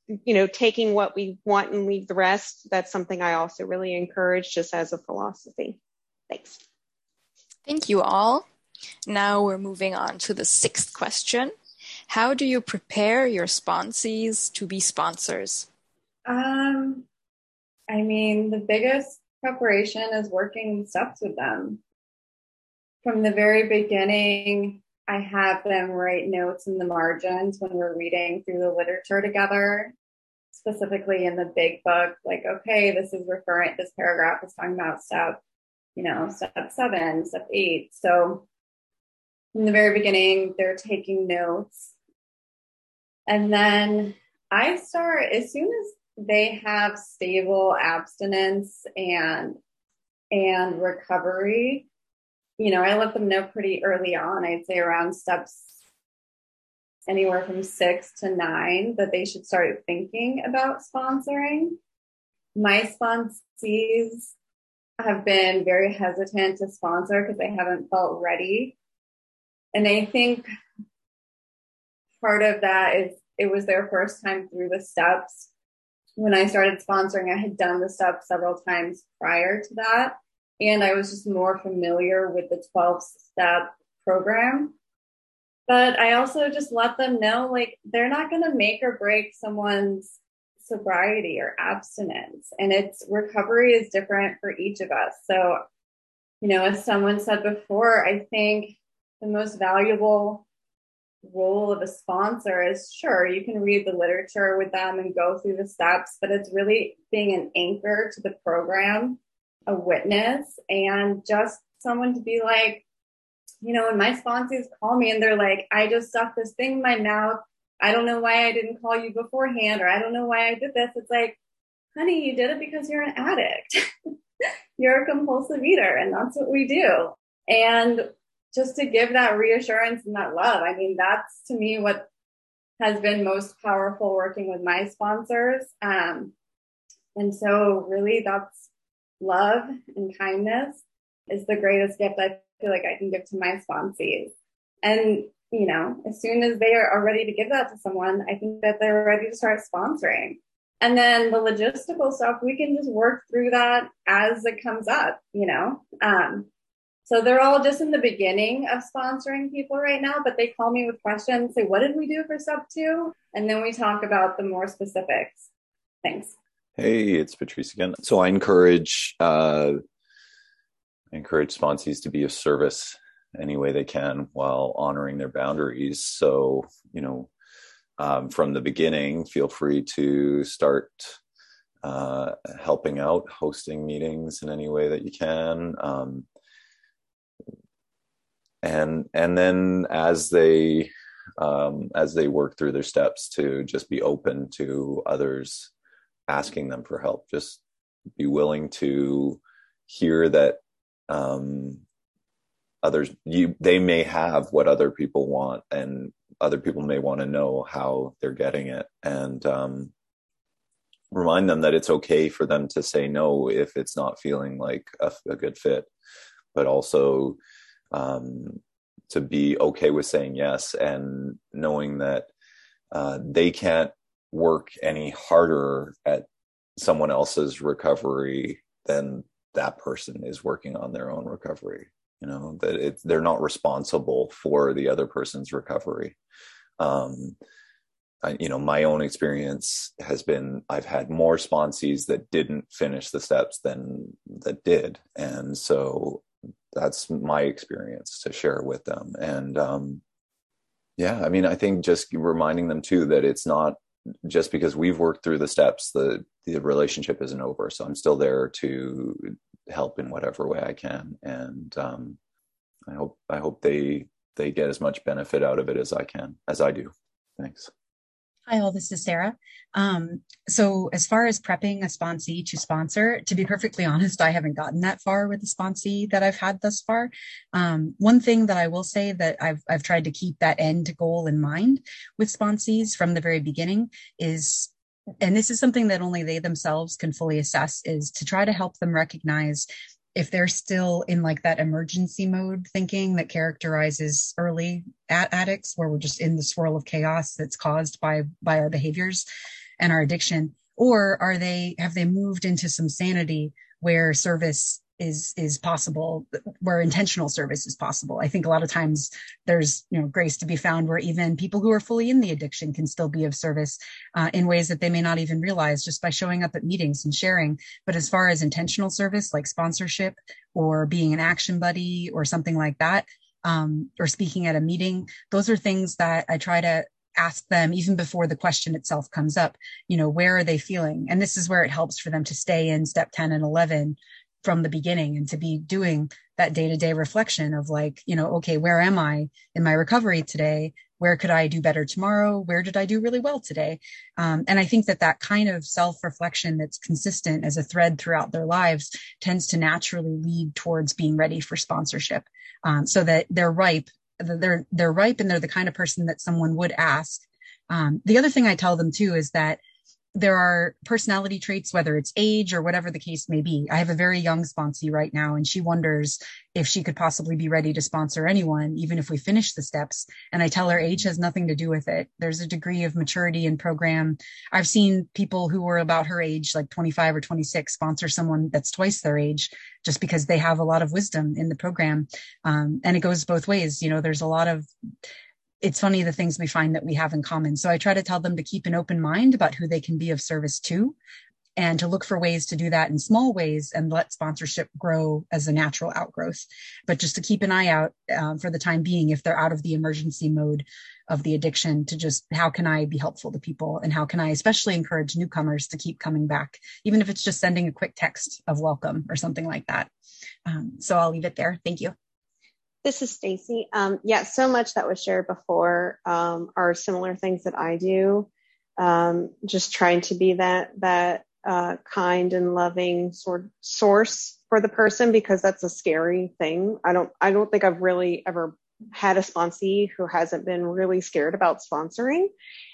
you know, taking what we want and leave the rest, that's something I also really encourage just as a philosophy. Thanks. Thank you all. Now we're moving on to the sixth question. How do you prepare your sponsees to be sponsors? Um, I mean, the biggest preparation is working steps with them. From the very beginning, I have them write notes in the margins when we're reading through the literature together, specifically in the big book, like, okay, this is referring, this paragraph is talking about step, you know, step seven, step eight. So in the very beginning, they're taking notes. And then I start as soon as they have stable abstinence and and recovery, you know, I let them know pretty early on. I'd say around steps anywhere from six to nine that they should start thinking about sponsoring. My sponsees have been very hesitant to sponsor because they haven't felt ready and I think part of that is it was their first time through the steps. When I started sponsoring, I had done the steps several times prior to that. And I was just more familiar with the 12 step program. But I also just let them know like they're not going to make or break someone's sobriety or abstinence. And it's recovery is different for each of us. So, you know, as someone said before, I think the most valuable role of a sponsor is sure you can read the literature with them and go through the steps, but it's really being an anchor to the program, a witness, and just someone to be like, you know, when my sponsors call me and they're like, I just stuffed this thing in my mouth. I don't know why I didn't call you beforehand, or I don't know why I did this. It's like, honey, you did it because you're an addict. <laughs> you're a compulsive eater, and that's what we do. And just to give that reassurance and that love. I mean, that's to me what has been most powerful working with my sponsors. Um, and so really that's love and kindness is the greatest gift I feel like I can give to my sponsees. And, you know, as soon as they are ready to give that to someone, I think that they're ready to start sponsoring. And then the logistical stuff, we can just work through that as it comes up, you know. Um, so they're all just in the beginning of sponsoring people right now, but they call me with questions, say, what did we do for step two? And then we talk about the more specifics. Thanks. Hey, it's Patrice again. So I encourage uh, I encourage sponsees to be of service any way they can while honoring their boundaries. So, you know, um, from the beginning, feel free to start uh, helping out, hosting meetings in any way that you can. Um, and and then as they um, as they work through their steps to just be open to others asking them for help. Just be willing to hear that um, others you they may have what other people want and other people may want to know how they're getting it. And um, remind them that it's okay for them to say no if it's not feeling like a, a good fit. But also um, to be okay with saying yes and knowing that uh, they can't work any harder at someone else's recovery than that person is working on their own recovery you know that it, they're not responsible for the other person's recovery. Um, I, you know my own experience has been i've had more sponsees that didn't finish the steps than that did. And so that's my experience to share with them. And um, yeah i mean i think just reminding them too that it's not just because we've worked through the steps the the relationship isn't over. So i'm still there to help in whatever way i can. And um, i hope i hope they they get as much benefit out of it as i can as i do. Thanks Hi, all. This is Sarah. Um, so, as far as prepping a sponsee to sponsor, to be perfectly honest, I haven't gotten that far with the sponsee that I've had thus far. Um, one thing that I will say that I've I've tried to keep that end goal in mind with sponsees from the very beginning is and this is something that only they themselves can fully assess is to try to help them recognize if they're still in like that emergency mode thinking that characterizes early at addicts where we're just in the swirl of chaos that's caused by by our behaviors and our addiction or are they have they moved into some sanity where service is is possible where intentional service is possible. I think a lot of times there's you know grace to be found where even people who are fully in the addiction can still be of service uh, in ways that they may not even realize just by showing up at meetings and sharing. But as far as intentional service like sponsorship or being an action buddy or something like that um, or speaking at a meeting those are things that i try to ask them even before the question itself comes up. You know where are they feeling? And this is where it helps for them to stay in step 10 and 11 from the beginning and to be doing that day to day reflection of like, you know, okay, where am I in my recovery today? Where could I do better tomorrow? Where did I do really well today? Um, and I think that that kind of self reflection that's consistent as a thread throughout their lives tends to naturally lead towards being ready for sponsorship. Um, so that they're ripe, they're, they're ripe and they're the kind of person that someone would ask. Um, the other thing I tell them too is that there are personality traits, whether it's age or whatever the case may be. I have a very young sponsee right now, and she wonders if she could possibly be ready to sponsor anyone, even if we finish the steps. And I tell her age has nothing to do with it. There's a degree of maturity in program. I've seen people who were about her age, like 25 or 26, sponsor someone that's twice their age just because they have a lot of wisdom in the program. Um, and it goes both ways. You know, there's a lot of it's funny the things we find that we have in common. So I try to tell them to keep an open mind about who they can be of service to and to look for ways to do that in small ways and let sponsorship grow as a natural outgrowth. But just to keep an eye out um, for the time being, if they're out of the emergency mode of the addiction, to just how can I be helpful to people and how can I especially encourage newcomers to keep coming back, even if it's just sending a quick text of welcome or something like that. Um, so I'll leave it there. Thank you. This is Stacy. Um, yeah, so much that was shared before um, are similar things that I do. Um, just trying to be that that uh, kind and loving sort source for the person because that's a scary thing. I don't I don't think I've really ever had a sponsee who hasn't been really scared about sponsoring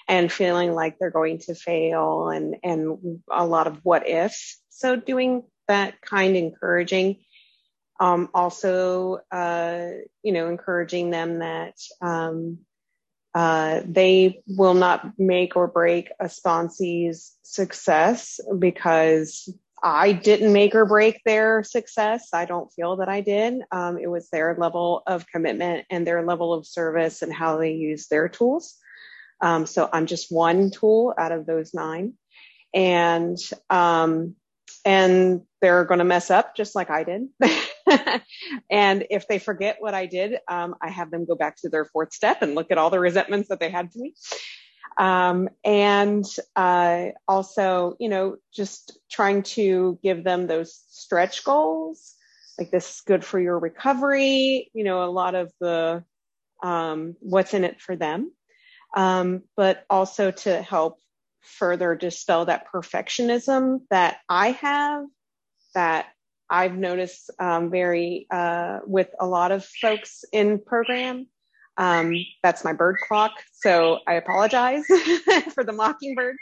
and feeling like they're going to fail and and a lot of what ifs. So doing that kind encouraging um, also, uh, you know, encouraging them that um, uh, they will not make or break a sponsee's success because I didn't make or break their success. I don't feel that I did. Um, it was their level of commitment and their level of service and how they use their tools. Um, so I'm just one tool out of those nine. And, um, and they're going to mess up just like I did. <laughs> <laughs> and if they forget what I did, um, I have them go back to their fourth step and look at all the resentments that they had to me. Um, and uh, also, you know, just trying to give them those stretch goals, like this is good for your recovery. You know, a lot of the um, what's in it for them, um, but also to help further dispel that perfectionism that I have that I've noticed um, very uh, with a lot of folks in program. Um, that's my bird clock, so I apologize <laughs> for the mockingbird.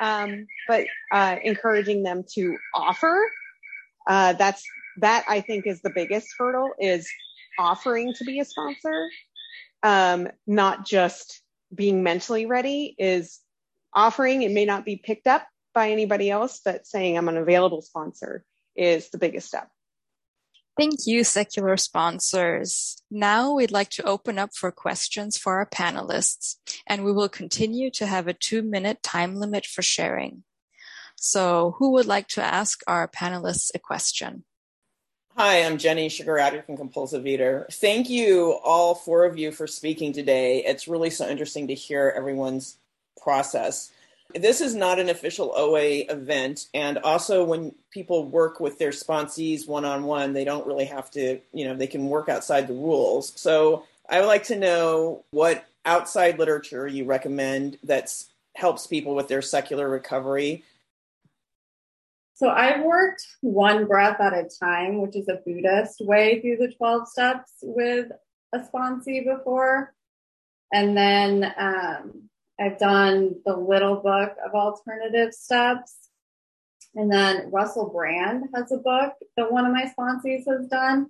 Um, but uh, encouraging them to offer. Uh, that's that I think is the biggest hurdle is offering to be a sponsor, um, not just being mentally ready. Is offering. It may not be picked up by anybody else, but saying I'm an available sponsor is the biggest step. Thank you, secular sponsors. Now we'd like to open up for questions for our panelists, and we will continue to have a two minute time limit for sharing. So, who would like to ask our panelists a question? Hi, I'm Jenny Sugar Addict and Compulsive Eater. Thank you, all four of you, for speaking today. It's really so interesting to hear everyone's process. This is not an official OA event. And also, when people work with their sponsees one on one, they don't really have to, you know, they can work outside the rules. So I would like to know what outside literature you recommend that helps people with their secular recovery? So I've worked one breath at a time, which is a Buddhist way through the 12 steps with a sponsee before. And then um, I've done the little book of alternative steps. And then Russell Brand has a book that one of my sponsees has done.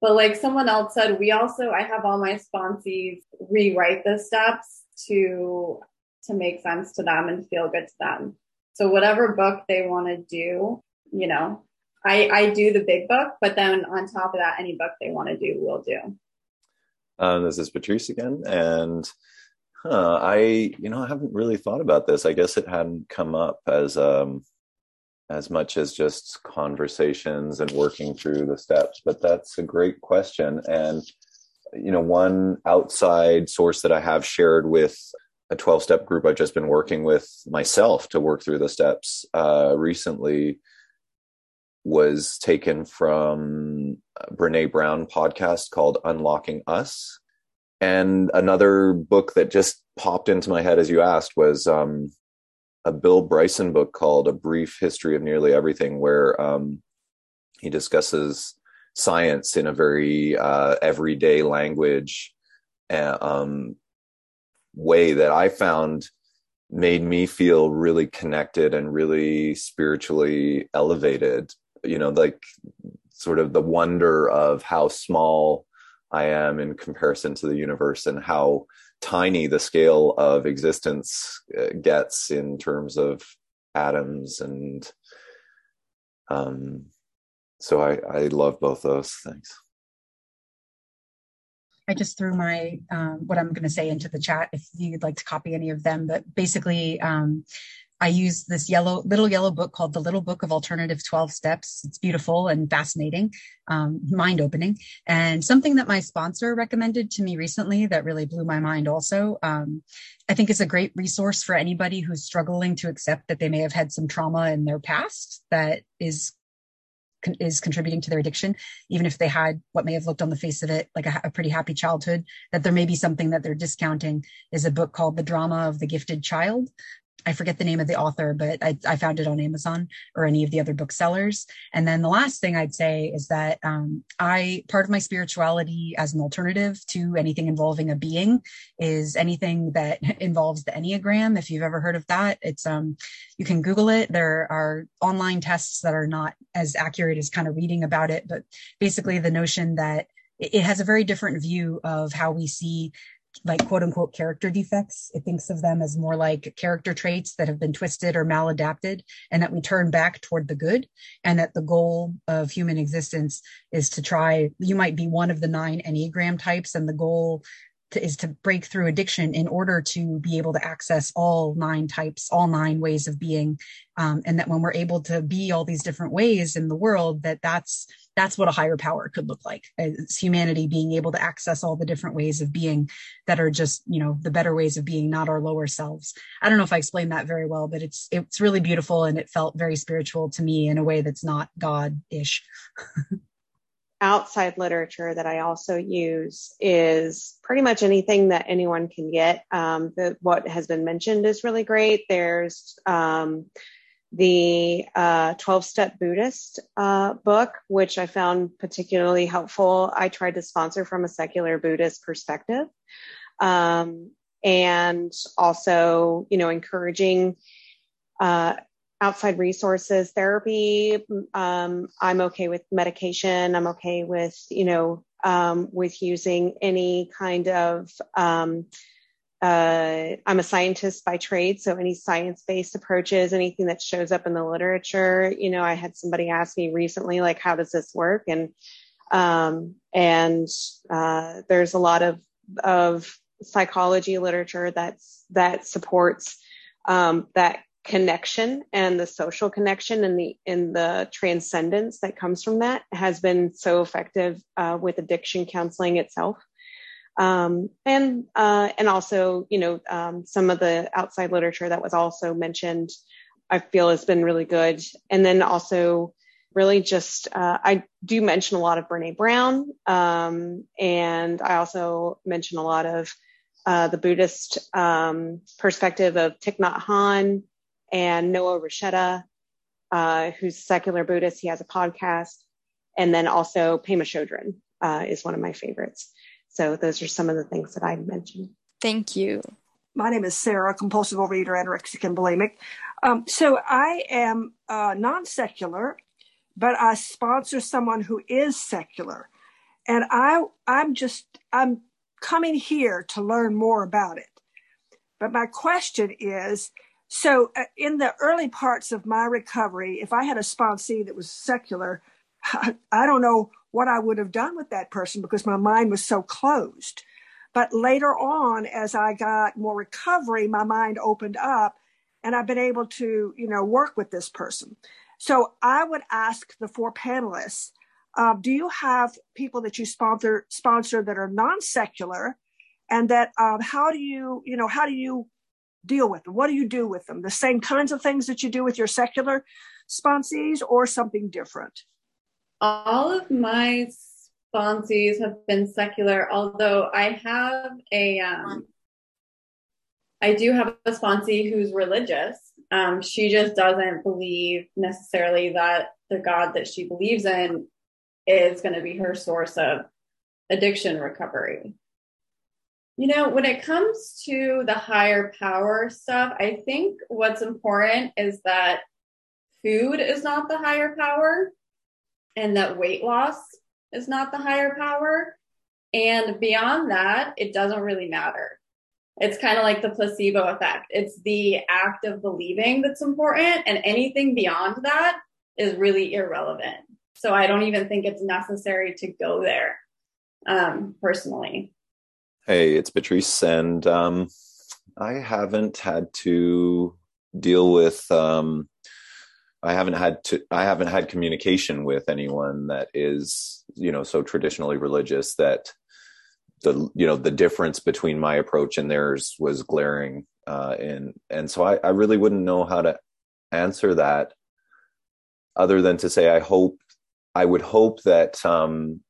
But like someone else said, we also, I have all my sponsees rewrite the steps to, to make sense to them and feel good to them. So whatever book they want to do, you know, I, I do the big book, but then on top of that, any book they want to do, we'll do. Um, this is Patrice again, and huh, I, you know, I haven't really thought about this. I guess it hadn't come up as um, as much as just conversations and working through the steps. But that's a great question, and you know, one outside source that I have shared with a 12 step group I've just been working with myself to work through the steps uh, recently was taken from Brene Brown podcast called Unlocking Us. And another book that just popped into my head as you asked was um, a Bill Bryson book called A Brief History of Nearly Everything, where um, he discusses science in a very uh, everyday language uh, um, way that I found made me feel really connected and really spiritually elevated. You know like sort of the wonder of how small I am in comparison to the universe and how tiny the scale of existence uh, gets in terms of atoms and um so I I love both those things. I just threw my um, what I'm going to say into the chat if you'd like to copy any of them. But basically, um, I use this yellow little yellow book called The Little Book of Alternative 12 Steps. It's beautiful and fascinating, um, mind opening. And something that my sponsor recommended to me recently that really blew my mind also. Um, I think is a great resource for anybody who's struggling to accept that they may have had some trauma in their past that is is contributing to their addiction, even if they had what may have looked on the face of it like a, a, pretty happy childhood, that there may be something that they're discounting is a book called The Drama of the Gifted Child I forget the name of the author, but I, I, found it on Amazon or any of the other booksellers. And then the last thing I'd say is that um, I part of my spirituality as an alternative to anything involving a being is anything that <laughs> involves the Enneagram. If you've ever heard of that, it's um you can Google it. There are online tests that are not as accurate as kind of reading about it, but basically the notion that it has a very different view of how we see like quote unquote character defects. It thinks of them as more like character traits that have been twisted or maladapted and that we turn back toward the good. And that the goal of human existence is to try, you might be one of the nine Enneagram types and the goal to, is to break through addiction in order to be able to access all nine types, all nine ways of being. Um, and that when we're able to be all these different ways in the world, that that's, that's what a higher power could look like. It's humanity being able to access all the different ways of being that are just, you know, the better ways of being, not our lower selves. I don't know if I explained that very well, but it's, it's really beautiful and it felt very spiritual to me in a way that's not God-ish. <laughs> outside literature that I also use is pretty much anything that anyone can get. Um, the, what has been mentioned is really great. There's um, the uh, 12 Step Buddhist uh, book, which I found particularly helpful. I tried to sponsor from a secular Buddhist perspective. Um, and also, you know, encouraging uh, outside resources, therapy. Um, I'm okay with medication. I'm okay with, you know, um, with using any kind of, um, uh, I'm a scientist by trade, so any science-based approaches, anything that shows up in the literature, you know, I had somebody ask me recently, like, how does this work? And um, and uh, there's a lot of of psychology literature that's that supports um, that connection and the social connection and the in the transcendence that comes from that has been so effective uh, with addiction counseling itself. Um, and uh, and also you know um, some of the outside literature that was also mentioned i feel has been really good. And then also really just uh, i do mention a lot of brene brown um, and i also mention a lot of uh, the Buddhist um, perspective of Thich Nhat Hanh and Noah Rasheta, uh, who's secular Buddhist. He has a podcast. And then also Pema Chodron uh, is one of my favorites. So those are some of the things that I mentioned. Thank you. My name is Sarah, compulsive overeater, anorexic, and bulimic. Um, so I am uh, non secular, but I sponsor someone who is secular. And I, I'm just, I'm coming here to learn more about it. But my question is so, uh, in the early parts of my recovery, if I had a sponsee that was secular, I, <laughs> I don't know what I would have done with that person because my mind was so closed. But later on, as I got more recovery, my mind opened up and I've been able to, you know, work with this person. So I would ask the four panelists, uh, do you have people that you sponsor sponsor that are non-secular and that um, how do you, you know, how do you deal with them? What do you do with them? The same kinds of things that you do with your secular sponsees or something different? All of my sponsees have been secular, although I have a, um, I do have a sponsee who's religious. Um, she just doesn't believe necessarily that the God that she believes in is going to be her source of addiction recovery. You know, when it comes to the higher power stuff, I think what's important is that food is not the higher power and that weight loss is not the higher power. And beyond that, it doesn't really matter. It's kind of like the placebo effect. It's the act of believing that's important, and anything beyond that is really irrelevant. So I don't even think it's necessary to go there um, personally. Hey, it's Patrice, and um, I haven't had to deal with um, I haven't had to I haven't had communication with anyone that is you know so traditionally religious that the you know the difference between my approach and theirs was glaring uh, and and so I, I really wouldn't know how to answer that other than to say I hope I would hope that um,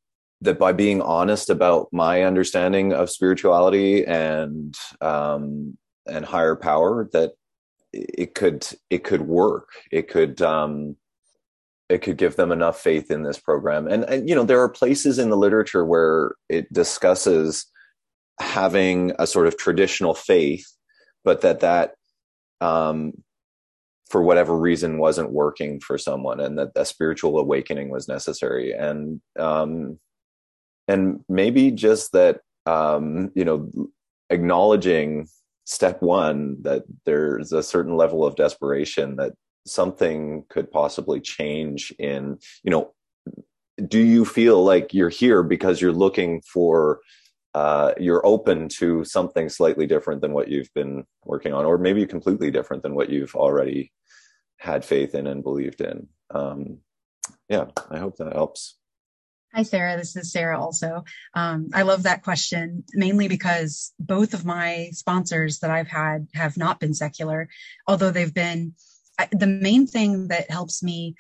that by being honest about my understanding of spirituality and um, and higher power that it could it could work. It could um it could give them enough faith in this program. And, and you know there are places in the literature where it discusses having a sort of traditional faith but that that um for whatever reason wasn't working for someone and that a spiritual awakening was necessary. And um and maybe just that um you know acknowledging step one that there's a certain level of desperation that something could possibly change in you know do you feel like you're here because you're looking for uh, you're open to something slightly different than what you've been working on or maybe completely different than what you've already had faith in and believed in? Um, yeah i hope that helps Hi, Sarah. This is Sarah also. Um, I love that question mainly because both of my sponsors that I've had have not been secular, although they've been I, the main thing that helps me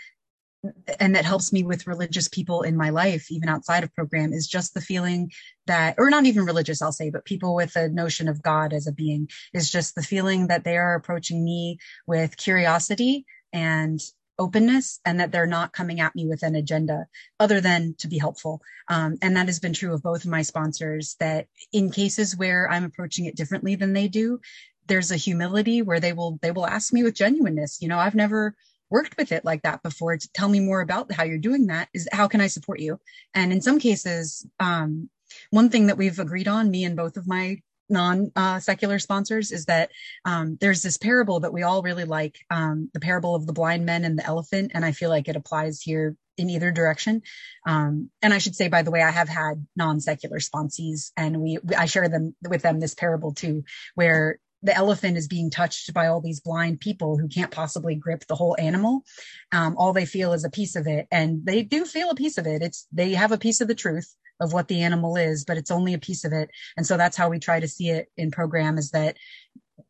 and that helps me with religious people in my life, even outside of program, is just the feeling that, or not even religious, I'll say, but people with a notion of God as a being, is just the feeling that they are approaching me with curiosity and openness and that they're not coming at me with an agenda other than to be helpful. Um, and that has been true of both of my sponsors that in cases where I'm approaching it differently than they do, there's a humility where they will, they will ask me with genuineness, you know, I've never worked with it like that before. To tell me more about how you're doing that is how can I support you? And in some cases, um, one thing that we've agreed on, me and both of my non uh, secular sponsors is that um, there's this parable that we all really like um, the parable of the blind men and the elephant and i feel like it applies here in either direction um, and i should say by the way i have had non-secular sponsees and we i share them with them this parable too where the elephant is being touched by all these blind people who can't possibly grip the whole animal. Um, all they feel is a piece of it, and they do feel a piece of it. It's they have a piece of the truth, of what the animal is, but it's only a piece of it. And so that's how we try to see it in program is that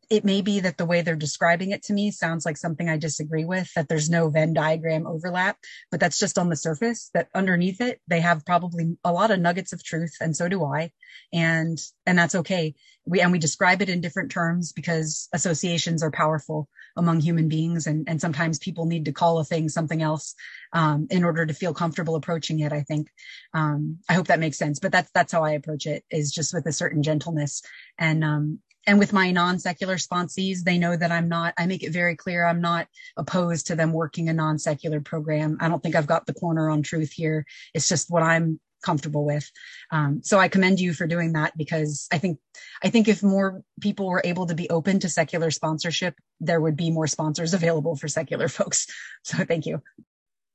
it may be that the way they're describing it to me sounds like something I disagree with, that there's no Venn diagram overlap, but that's just on the surface, that underneath it, they have probably a lot of nuggets of truth. And so do I. And, and that's okay. We, and we describe it in different terms because associations are powerful among human beings. And, and sometimes people need to call a thing something else, um, in order to feel comfortable approaching it. I think, um, I hope that makes sense, but that's, that's how I approach it is just with a certain gentleness. And, um, and with my non-secular sponsees, they know that I'm not, I make it very clear I'm not opposed to them working a non-secular program. I don't think I've got the corner on truth here. It's just what I'm comfortable with. Um, so I commend you for doing that because I think, I think if more people were able to be open to secular sponsorship, there would be more sponsors available for secular <laughs> folks. So thank you.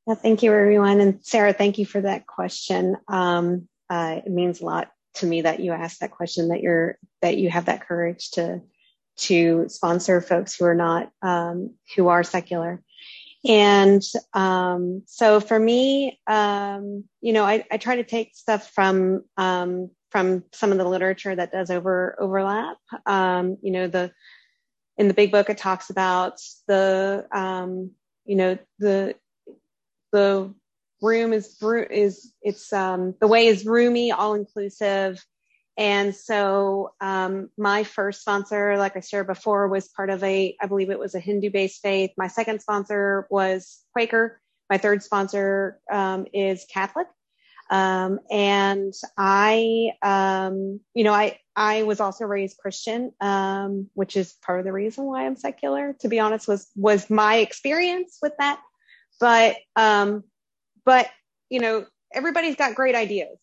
Well, thank you, everyone. And Sarah, thank you for that question. Um, uh, it means a lot to me that you asked that question that you're that you have that courage to to sponsor folks who are not um, who are secular. And um, so for me um, you know I, I, try to take stuff from um, from some of the literature that does over overlap. Um, you know the in the big book it talks about the um, you know the the room is is it's um, the way is roomy, all inclusive. And so um, my first sponsor, like I shared before, was part of a, I believe it was a Hindu-based faith. My second sponsor was Quaker. My third sponsor um, is Catholic. Um, and I, um, you know, I, I was also raised Christian, um, which is part of the reason why I'm secular, to be honest, was, was my experience with that. But, um, but you know everybody's got great ideas.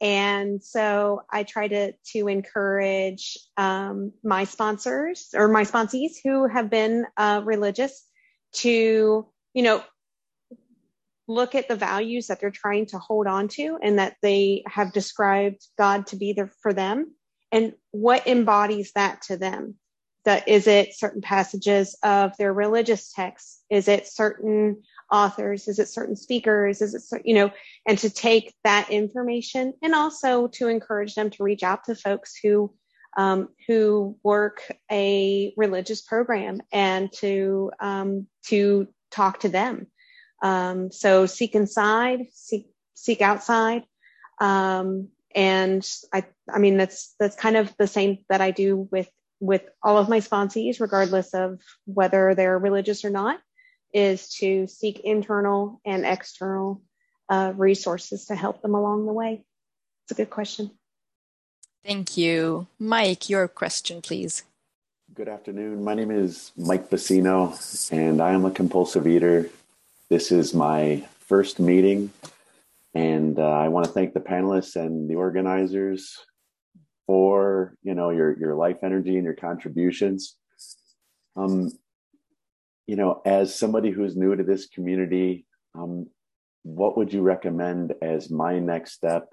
And so i try to to encourage um, my sponsors or my sponsees who have been uh, religious to you know look at the values that they're trying to hold on to and that they have described god to be there for them. And what embodies that to them? That is it certain passages of their religious texts? Is it certain authors? Is it certain speakers? Is it you know and to take that information and also to encourage them to reach out to folks who um, who work a religious program and to um, to talk to them. Um, so seek inside seek seek outside. Um, and i i mean that's that's kind of the same that i do with with all of my sponsees regardless of whether they're religious or not is to seek internal and external uh, resources to help them along the way? It's a good question. Thank you. Mike, your question, please. Good afternoon. My name is Mike Bassino, and I am a compulsive eater. This is my first meeting, and uh, I want to thank the panelists and the organizers for you know your your life energy and your contributions. Um, you know, as somebody who's new to this community, um, what would you recommend as my next step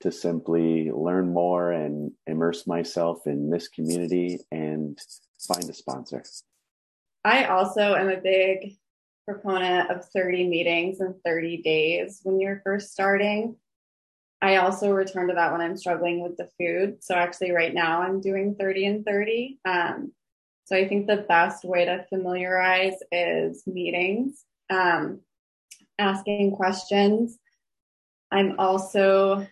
to simply learn more and immerse myself in this community and find a sponsor? I also am a big proponent of 30 meetings in 30 days when you're first starting. I also return to that when I'm struggling with the food. So actually, right now I'm doing 30 and 30. Um, so I think the best way to familiarize is meetings, um, asking questions. I'm also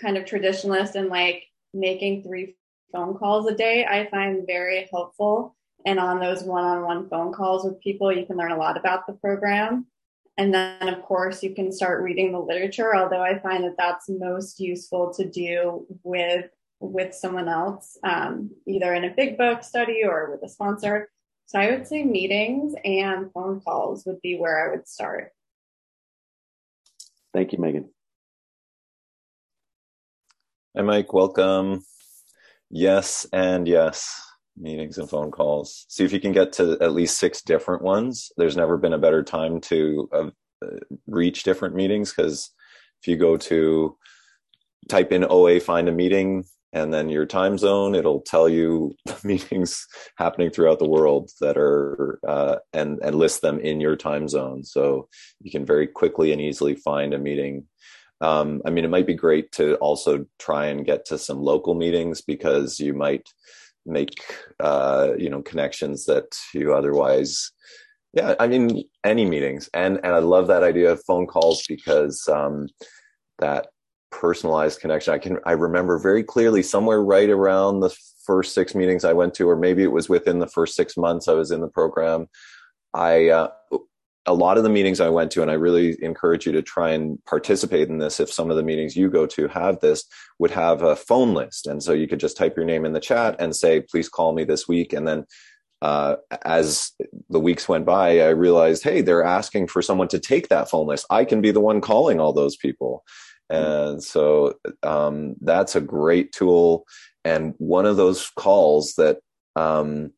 kind of traditionalist and like making three phone calls a day. I find very helpful. And on those one-on-one phone calls with people, you can learn a lot about the program. And then, of course, you can start reading the literature, although I find that that's most useful to do with with someone else, um, either in a big book study or with a sponsor. So I would say meetings and phone calls would be where I would start. Thank you, Megan. Hi, Mike. Welcome. Yes, and yes. Meetings and phone calls. See if you can get to at least six different ones. There's never been a better time to uh, reach different meetings because if you go to type in OA, find a meeting, and then your time zone it'll tell you <laughs> meetings happening throughout the world that are uh, and and list them in your time zone. So you can very quickly and easily find a meeting. Um, i mean it might be great to also try and get to some local meetings because you might make uh, you know connections that you otherwise yeah i mean any meetings. And and i love that idea of phone calls because um, that personalized connection i can i remember very clearly somewhere right around the first six meetings i went to or maybe it was within the first six months i was in the program i uh, a lot of the meetings I went to, and I really encourage you to try and participate in this. If some of the meetings you go to have this, would have a phone list, and so you could just type your name in the chat and say, "Please call me this week." And then, uh, as the weeks went by, I realized, hey, they're asking for someone to take that phone list. I can be the one calling all those people, and so um, that's a great tool. And one of those calls that um,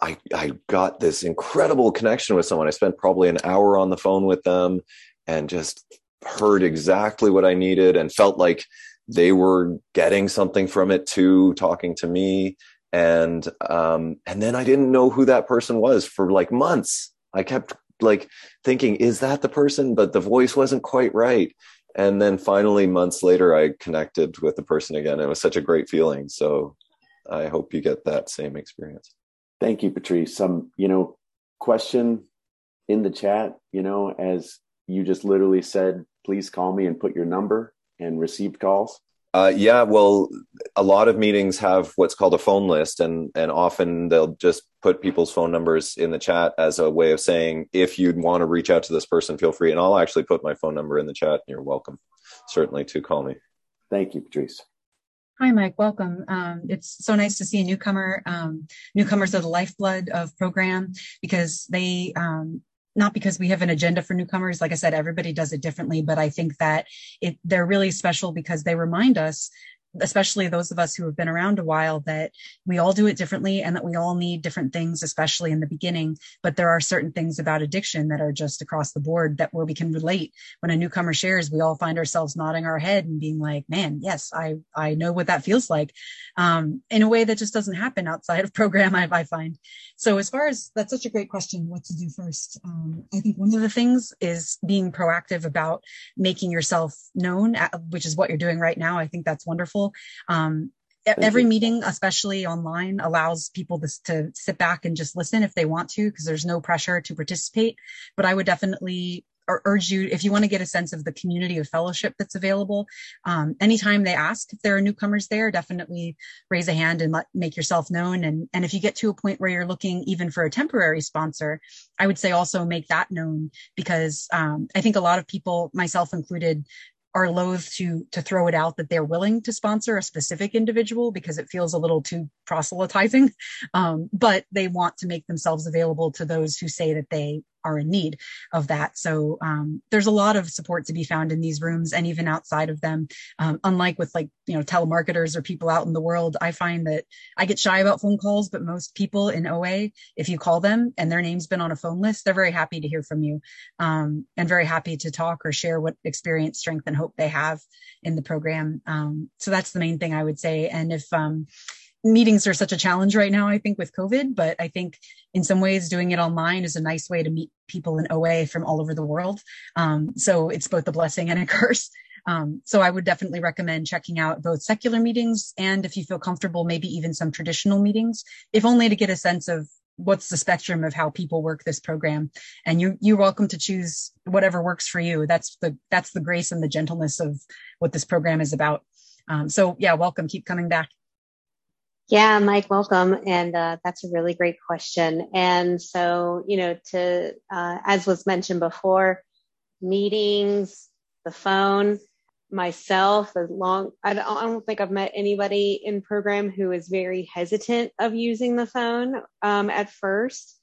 I, I got this incredible connection with someone. I spent probably an hour on the phone with them and just heard exactly what I needed and felt like they were getting something from it too, talking to me. And, um, and then I didn't know who that person was for like months. I kept like thinking, is that the person? But the voice wasn't quite right. And then finally, months later, I connected with the person again. It was such a great feeling. So I hope you get that same experience. Thank you, Patrice. Some, you know, question in the chat, you know, as you just literally said, please call me and put your number and received calls. Uh, yeah, well, a lot of meetings have what's called a phone list, and and often they'll just put people's phone numbers in the chat as a way of saying if you'd want to reach out to this person, feel free. And I'll actually put my phone number in the chat. And you're welcome, certainly, to call me. Thank you, Patrice. Hi, Mike. Welcome. Um, it's so nice to see a newcomer. Um, newcomers are the lifeblood of program because they, um, not because we have an agenda for newcomers. Like I said, everybody does it differently, but I think that it, they're really special because they remind us especially those of us who have been around a while, that we all do it differently and that we all need different things, especially in the beginning. But there are certain things about addiction that are just across the board that where we can relate. When a newcomer shares, we all find ourselves nodding our head and being like, man, yes, I, I know what that feels like. Um, in a way that just doesn't happen outside of <laughs> program, I, I find. So as far as that's such a great question, what to do first. Um, I think one of the things is being proactive about making yourself known, which is what you're doing right now. I think that's wonderful um, every meeting, especially online, allows people to, to sit back and just listen if they want to, because there's no pressure to participate. But I would definitely urge you if you want to get a sense of the community of fellowship that's available um, anytime they ask if there are newcomers there definitely raise a hand and let make yourself known and and if you get to a point where you're looking even for a temporary sponsor i would say also make that known because um, i think a lot of people myself included are loath to to throw it out that they're willing to sponsor a specific individual because it feels a little too proselytizing. <laughs> Um, but they want to make themselves available to those who say that they are in need of that. So um, there's a lot of support to be found in these rooms and even outside of them. Um, unlike with like you know telemarketers or people out in the world, I find that I get shy about phone calls, but most people in OA, if you call them and their name's been on a phone list, they're very happy to hear from you um, and very happy to talk or share what experience, strength, and hope they have in the program. Um, so that's the main thing I would say. And if um, meetings are such a challenge right now, I think, with COVID, but I think in some ways doing it online is a nice way to meet people in OA from all over the world. Um, so it's both a blessing and a <laughs> curse. Um, so I would definitely recommend checking out both secular meetings and if you feel comfortable, maybe even some traditional meetings, if only to get a sense of what's the spectrum of how people work this program. And you you're welcome to choose whatever works for you. That's the that's the grace and the gentleness of what this program is about. Um, so yeah welcome. Keep coming back yeah, Mike, welcome. And uh, that's a really great question. And so, you know, to, uh, as was mentioned before, meetings, the phone, myself, as long, I don't, I don't think I've met anybody in program who is very hesitant of using the phone um, at first.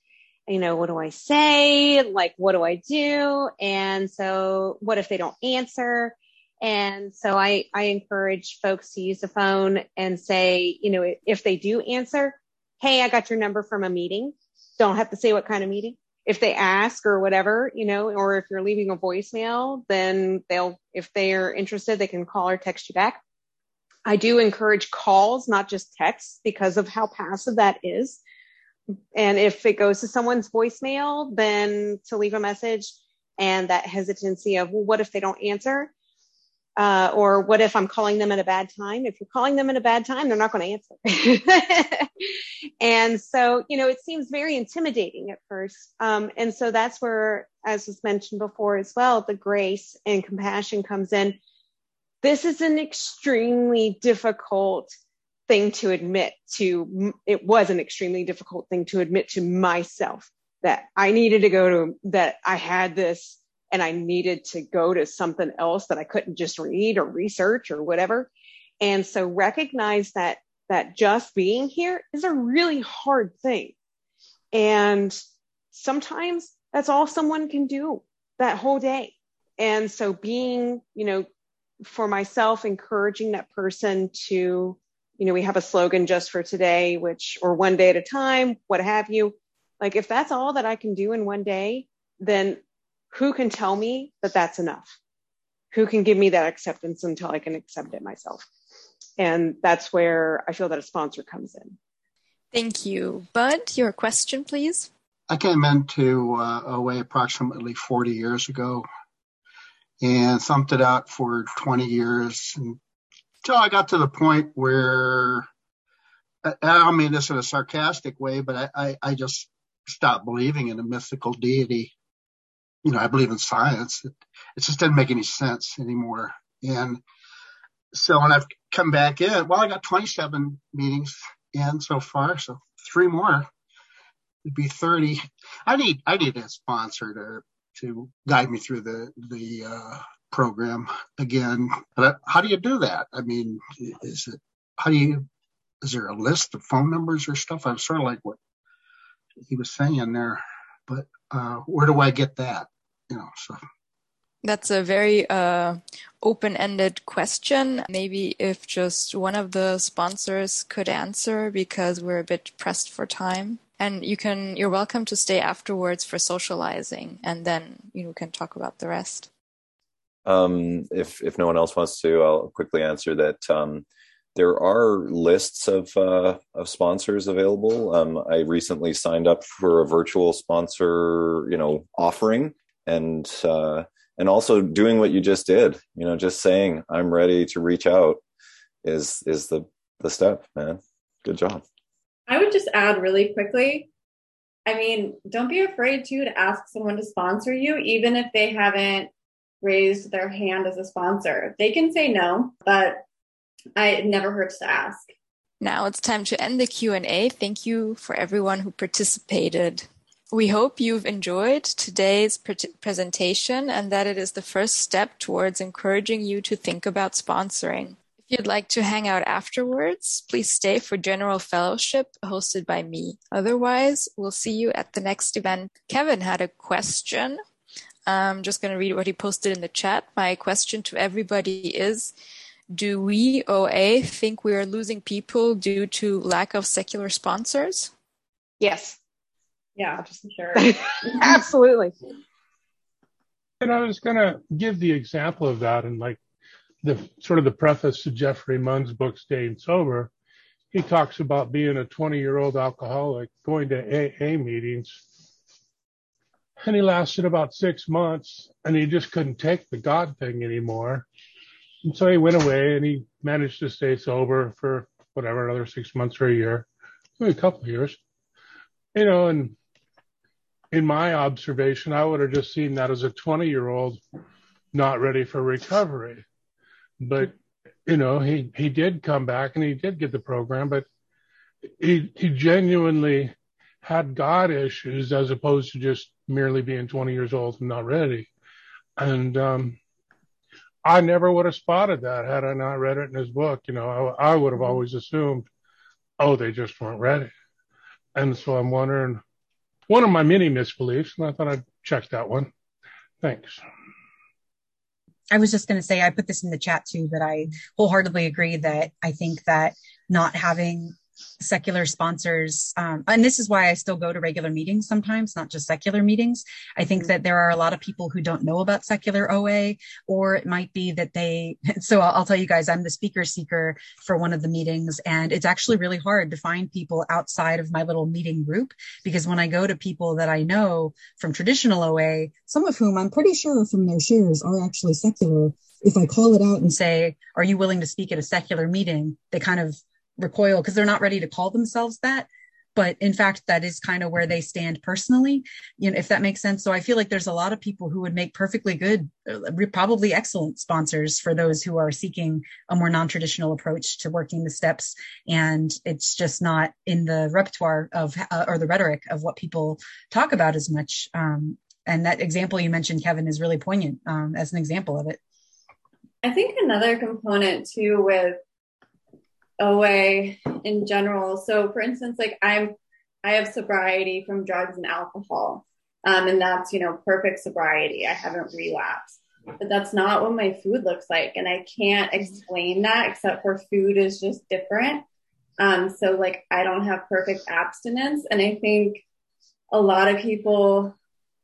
You know, what do I say? Like, what do I do? And so, what if they don't answer? And so I, I encourage folks to use the phone and say, you know, if they do answer, Hey, I got your number from a meeting. Don't have to say what kind of meeting. If they ask or whatever, you know, or if you're leaving a voicemail, then they'll, if they're interested, they can call or text you back. I do encourage calls, not just texts because of how passive that is. And if it goes to someone's voicemail, then to leave a message and that hesitancy of, well, what if they don't answer? Uh, or what if I'm calling them at a bad time? If you're calling them at a bad time, they're not going to answer. <laughs> and so, you know, it seems very intimidating at first. Um, and so that's where, as was mentioned before as well, the grace and compassion comes in. This is an extremely difficult thing to admit to. It was an extremely difficult thing to admit to myself that I needed to go to, that I had this and I needed to go to something else that I couldn't just read or research or whatever. And so recognize that that just being here is a really hard thing. And sometimes that's all someone can do that whole day. And so being, you know, for myself, encouraging that person to, you know, we have a slogan just for today, which, or one day at a time, what have you. Like if that's all that I can do in one day, then who can tell me that that's enough? Who can give me that acceptance until I can accept it myself? And that's where I feel that a sponsor comes in. Thank you. Bud, your question, please. I came into uh, OA approximately 40 years ago and thumped it out for 20 years until I got to the point where I don't mean this in a sarcastic way, but I, I, I just stopped believing in a mythical deity you know, I believe in science. It, it just doesn't make any sense anymore. And so when I've come back in, well, I got 27 meetings in so far, so three more. It'd be 30. I need I need a sponsor to to guide me through the the uh, program again. But how do you do that? I mean, is it how do you is there a list of phone numbers or stuff? I'm sort of like what he was saying there, but uh, where do I get that? You know, so. That's a very uh, open-ended question. Maybe if just one of the sponsors could answer because we're a bit pressed for time. And you can, you're welcome to stay afterwards for socializing, and then you can talk about the rest. Um, if if no one else wants to, I'll quickly answer that. Um, there are lists of uh, of sponsors available. Um, I recently signed up for a virtual sponsor, you know, offering and uh, and also doing what you just did. You know, just saying I'm ready to reach out is is the the step, man. Good job. I would just add really quickly. I mean, don't be afraid to to ask someone to sponsor you, even if they haven't raised their hand as a sponsor. They can say no, but I, it never hurts to ask. Now it's time to end the Q&A. Thank you for everyone who participated. We hope you've enjoyed today's presentation and that it is the first step towards encouraging you to think about sponsoring. If you'd like to hang out afterwards, please stay for general fellowship hosted by me. Otherwise, we'll see you at the next event. Kevin had a question. I'm just going to read what he posted in the chat. My question to everybody is, do we OA think we are losing people due to lack of secular sponsors? Yes. Yeah, just sure. <laughs> <laughs> Absolutely. And I was going to give the example of that in like the sort of the preface to Jeffrey Munn's book, Staying Sober. He talks about being a 20 year old alcoholic, going to AA meetings. And he lasted about six months and he just couldn't take the God thing anymore. And so he went away and he managed to stay sober for whatever, another six months or a year, maybe a couple of years. You know, and in my observation, I would have just seen that as a 20 year old not ready for recovery. But, you know, he, he did come back and he did get the program, but he, he genuinely had God issues as opposed to just merely being 20 years old and not ready. And, um, I never would have spotted that had I not read it in his book. You know, I, I would have always assumed, oh, they just weren't ready. And so I'm wondering, one of my many misbeliefs, and I thought I'd check that one. Thanks. I was just going to say, I put this in the chat too, but I wholeheartedly agree that I think that not having secular sponsors um, and this is why i still go to regular meetings sometimes not just secular meetings i think mm-hmm. that there are a lot of people who don't know about secular oa or it might be that they <laughs> so I'll, I'll, tell you guys i'm the speaker seeker for one of the meetings and it's actually really hard to find people outside of my little meeting group because when i go to people that i know from traditional oa some of whom i'm pretty sure from their shares are actually secular if i call it out and say are you willing to speak at a secular meeting they kind of recoil because they're not ready to call themselves that. But in fact that is kind of where they stand personally you know if that makes sense. So i feel like there's a lot of people who would make perfectly good uh, probably excellent sponsors for those who are seeking a more non-traditional approach to working the steps. And it's just not in the repertoire of uh, or the rhetoric of what people talk about as much. Um, and that example you mentioned kevin is really poignant um, as an example of it. I think another component too with OA in general. So, for instance, like I'm, I have sobriety from drugs and alcohol, um, and that's you know perfect sobriety. I haven't relapsed, but that's not what my food looks like, and I can't explain that except for food is just different. Um, so, like I don't have perfect abstinence, and I think a lot of people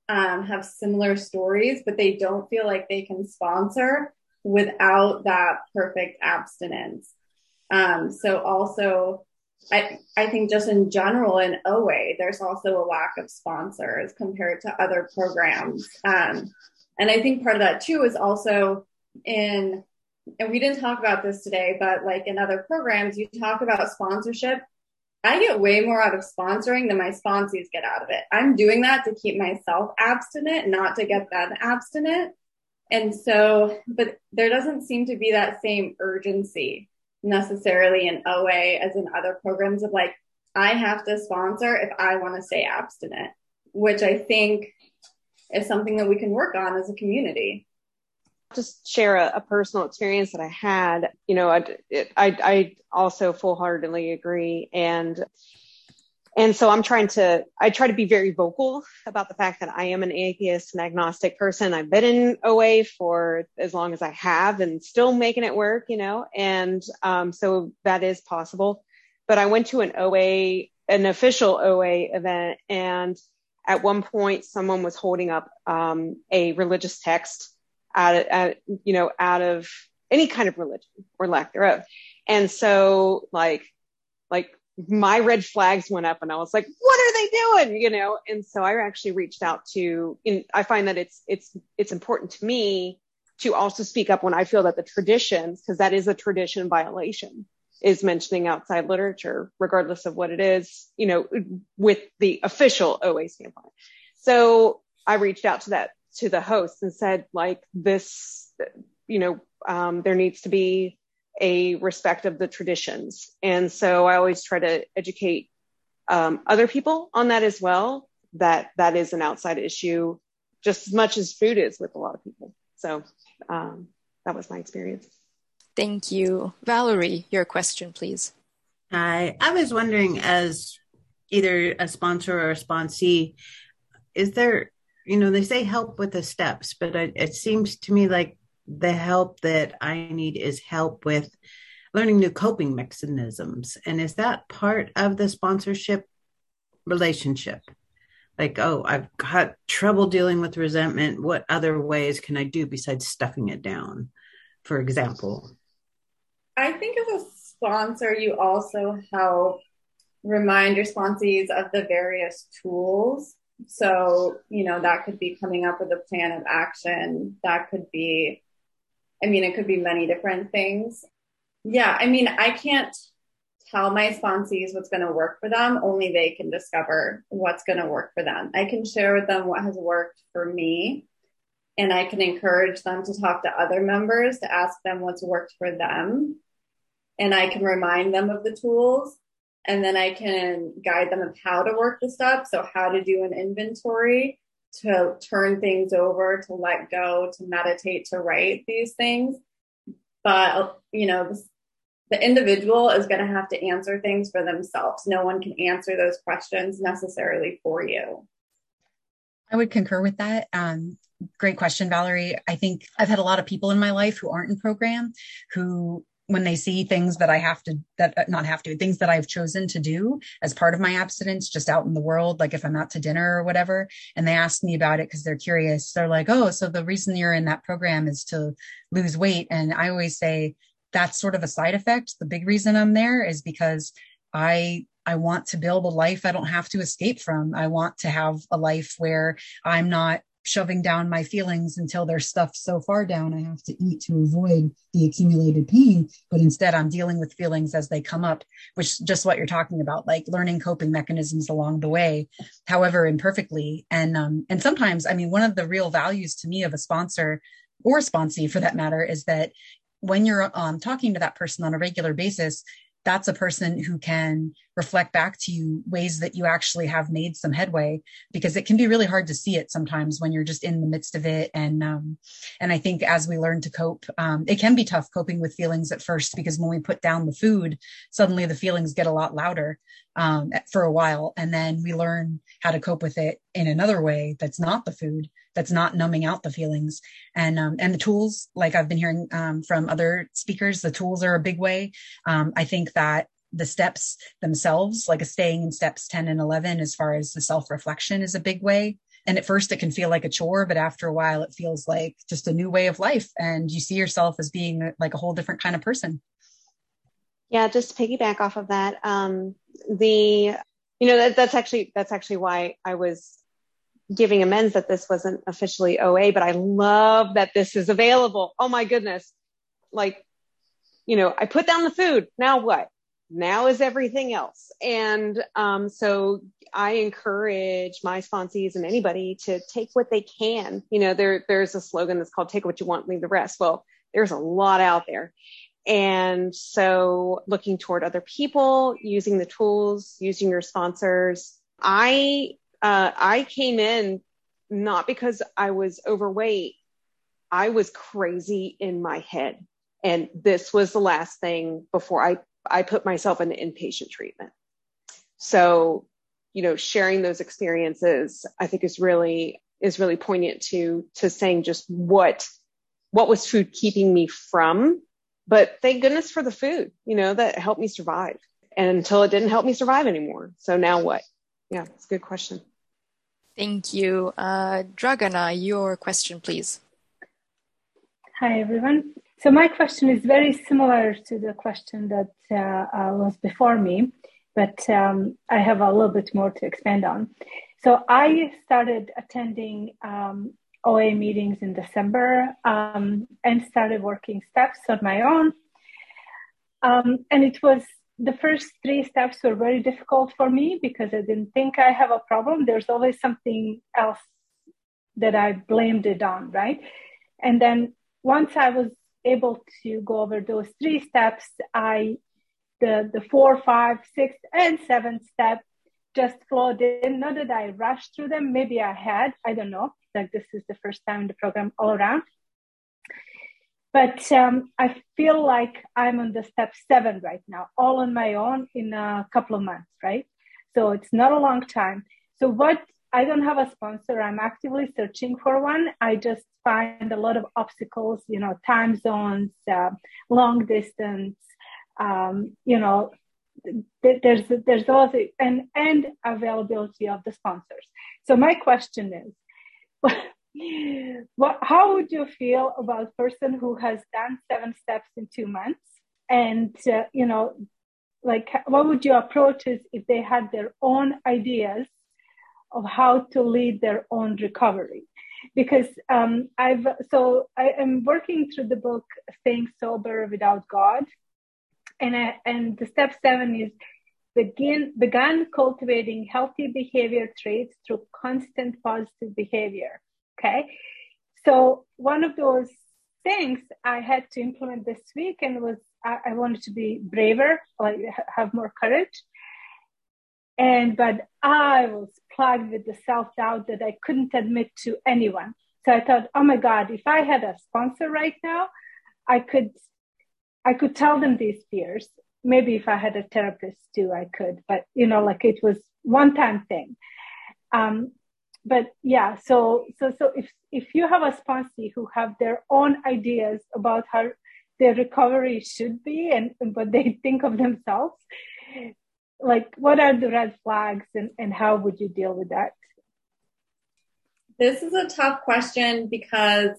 um, have similar stories, but they don't feel like they can sponsor without that perfect abstinence. Um, so also, I, I think just in general in OA, there's also a lack of sponsors compared to other programs. Um, and I think part of that too is also in, and we didn't talk about this today, but like in other programs, you talk about sponsorship. I get way more out of sponsoring than my sponsees get out of it. I'm doing that to keep myself abstinent, not to get them abstinent. And so, but there doesn't seem to be that same urgency necessarily in OA as in other programs of like, I have to sponsor if I want to stay abstinent, which I think is something that we can work on as a community. Just share a, a personal experience that I had. You know, I, it, I, I also full heartedly agree. And and so I'm trying to, I try to be very vocal about the fact that I am an atheist and agnostic person. I've been in OA for as long as I have and still making it work, you know, and um, so that is possible. But I went to an OA, an official OA event, and at one point someone was holding up um, a religious text out of, you know, out of any kind of religion or lack thereof. And so like, like my red flags went up and I was like, what are they doing? You know? And so I actually reached out to, in, I find that it's, it's, it's important to me to also speak up when I feel that the traditions, because that is a tradition violation, is mentioning outside literature, regardless of what it is, you know, with the official OA standpoint. So I reached out to that, to the host and said, like, this, you know, um, there needs to be a respect of the traditions. And so I always try to educate um, other people on that as well, that that is an outside issue just as much as food is with a lot of people. So um, that was my experience. Thank you. Valerie, your question, please. Hi. I was wondering, as either a sponsor or a sponsee, is there, you know, they say help with the steps, but it, it seems to me like the help that I need is help with learning new coping mechanisms. And is that part of the sponsorship relationship? Like, oh, I've got trouble dealing with resentment. What other ways can I do besides stuffing it down, for example? I think as a sponsor, you also help remind your sponsees of the various tools. So, you know, that could be coming up with a plan of action. That could be I mean, it could be many different things. Yeah, I mean, I can't tell my sponsees what's going to work for them. Only they can discover what's going to work for them. I can share with them what has worked for me, and I can encourage them to talk to other members to ask them what's worked for them. And I can remind them of the tools, and then I can guide them of how to work the steps. So, how to do an inventory to turn things over, to let go, to meditate, to write these things. But, you know, the individual is going to have to answer things for themselves. No one can answer those questions necessarily for you. I would concur with that. Um, great question, Valerie. I think I've had a lot of people in my life who aren't in program who when they see things that I have to, that uh, not have to, things that I've chosen to do as part of my abstinence, just out in the world, like if I'm out to dinner or whatever, and they ask me about it because they're curious. They're like, oh, so the reason you're in that program is to lose weight. And I always say that's sort of a side effect. The big reason I'm there is because I I want to build a life I don't have to escape from. I want to have a life where I'm not shoving down my feelings until they're stuffed so far down I have to eat to avoid the accumulated pain. But instead, I'm dealing with feelings as they come up, which just what you're talking about, like learning coping mechanisms along the way, however imperfectly. And um, and sometimes, I mean, one of the real values to me of a sponsor or sponsee for that matter is that when you're um, talking to that person on a regular basis, that's a person who can reflect back to you ways that you actually have made some headway because it can be really hard to see it sometimes when you're just in the midst of it. And um, and i think as we learn to cope um, it can be tough coping with feelings at first because when we put down the food suddenly the feelings get a lot louder um, for a while. And then we learn how to cope with it in another way that's not the food that's not numbing out the feelings. And um, and the tools like i've been hearing um, from other speakers the tools are a big way. Um, i think that the steps themselves like a staying in steps 10 and 11 as far as the self-reflection is a big way and at first it can feel like a chore but after a while it feels like just a new way of life and you see yourself as being like a whole different kind of person yeah just piggyback off of that um, the you know that, that's actually that's actually why i was giving amends that this wasn't officially OA, but I love that this is available. Oh my goodness. Like, you know, I put down the food. Now what? Now is everything else. And um, so I encourage my sponsees and anybody to take what they can. You know, there there's a slogan that's called take what you want, leave the rest. Well, there's a lot out there. And so looking toward other people, using the tools, using your sponsors. I uh, I came in not because I was overweight. I was crazy in my head. And this was the last thing before I, I put myself in inpatient treatment. So, you know, sharing those experiences, I think is really, is really poignant to, to saying just what, what was food keeping me from. But thank goodness for the food, you know, that helped me survive and until it didn't help me survive anymore. So now what? Yeah, it's a good question. Thank you. Uh, Dragana, your question, please. Hi, everyone. So my question is very similar to the question that uh, uh, was before me, but um, I have a little bit more to expand on. So I started attending um, OA meetings in December um, and started working steps on my own. Um, and it was the first three steps were very difficult for me because I didn't think I have a problem. There's always something else that I blamed it on, right? And then once I was able to go over those three steps, I the the four, five, six, and seventh step just flowed in. Not that I rushed through them. Maybe I had. I don't know. Like this is the first time in the program all around. But um, I feel like I'm on the step seven right now, all on my own in a couple of months, right? So it's not a long time. So what I don't have a sponsor. I'm actively searching for one. I just find a lot of obstacles, you know, time zones, uh, long distance, um, you know, there's there's also and and availability of the sponsors. So my question is, <laughs> what, how would you feel about a person who has done seven steps in two months and uh, you know like what would your approach is if they had their own ideas of how to lead their own recovery because um, i've so i am working through the book staying sober without god and I, and the step seven is begin began cultivating healthy behavior traits through constant positive behavior Okay. So one of those things I had to implement this week and was I, I wanted to be braver, like have more courage. And but I was plagued with the self-doubt that I couldn't admit to anyone. So I thought, oh my God, if I had a sponsor right now, I could I could tell them these fears. Maybe if I had a therapist too, I could, but you know, like it was one time thing. Um, but yeah so so so if if you have a sponsee who have their own ideas about how their recovery should be and what they <laughs> think of themselves like what are the red flags and, and how would you deal with that? This is a tough question because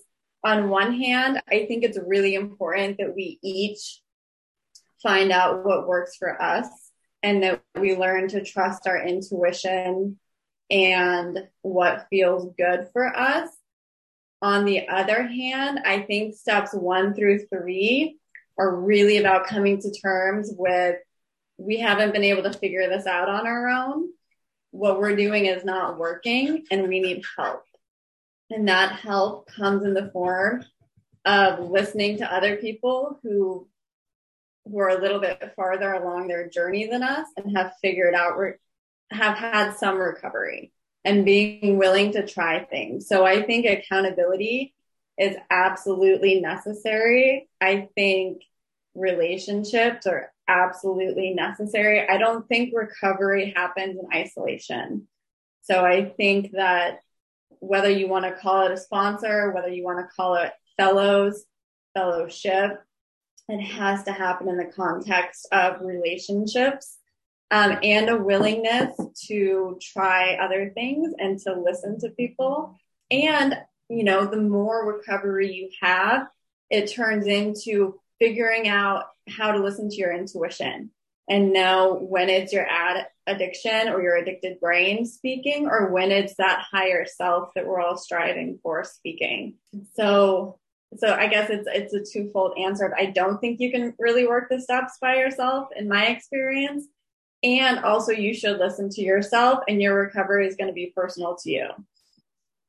on one hand i think it's really important that we each find out what works for us and that we learn to trust our intuition and what feels good for us. On the other hand, I think steps one through three are really about coming to terms with we haven't been able to figure this out on our own. What we're doing is not working and we need help. And that help comes in the form of listening to other people who who are a little bit farther along their journey than us and have figured out have had some recovery and being willing to try things. So I think accountability is absolutely necessary. I think relationships are absolutely necessary. I don't think recovery happens in isolation. So I think that whether you want to call it a sponsor, whether you want to call it fellows, fellowship, it has to happen in the context of relationships um, and a willingness to try other things and to listen to people. And, you know, the more recovery you have, it turns into figuring out how to listen to your intuition and know when it's your ad addiction or your addicted brain speaking or when it's that higher self that we're all striving for speaking. So so I guess it's it's a twofold answer. I don't think you can really work the steps by yourself in my experience. And also, you should listen to yourself, and your recovery is going to be personal to you.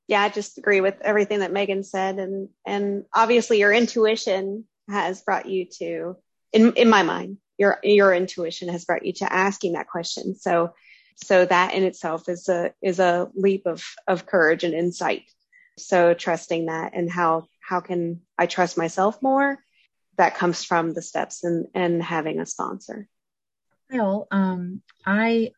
Yeah, I just agree with everything that Megan said, and and obviously, your intuition has brought you to, in in my mind, your your intuition has brought you to asking that question. So, so that in itself is a is a leap of of courage and insight. So trusting that, and how how can I trust myself more? That comes from the steps and and having a sponsor. Well, um, I,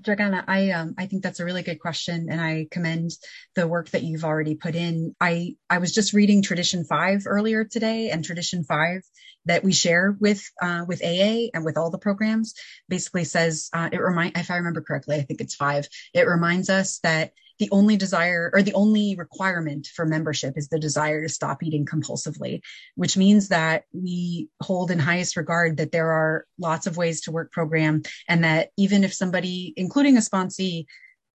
Dragana, I um, I think that's a really good question, and I commend the work that you've already put in. I I was just reading Tradition Five earlier today, and Tradition Five that we share with uh, with AA and with all the programs basically says uh, it remind if I remember correctly, I think it's five. It reminds us that the only desire or the only requirement for membership is the desire to stop eating compulsively, which means that we hold in highest regard that there are lots of ways to work program and that even if somebody, including a sponsee,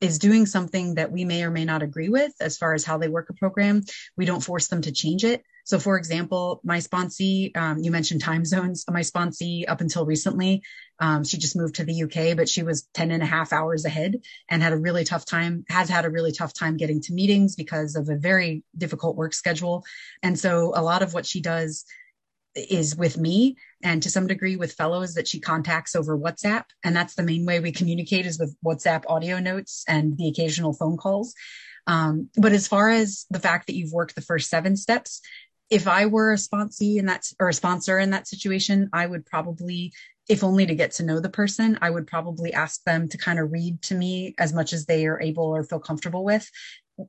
is doing something that we may or may not agree with as far as how they work a program, we don't force them to change it. So, for example, my sponsee, um, you mentioned time zones. My sponsee, up until recently, um, she just moved to the UK, but she was 10 and a half hours ahead and had a really tough time, has had a really tough time getting to meetings because of a very difficult work schedule. And so, a lot of what she does is with me and to some degree with fellows that she contacts over WhatsApp. And that's the main way we communicate is with WhatsApp audio notes and the occasional phone calls. Um, but as far as the fact that you've worked the first seven steps, if I were a sponsee in that or a sponsor in that situation, I would probably, if only to get to know the person, I would probably ask them to kind of read to me as much as they are able or feel comfortable with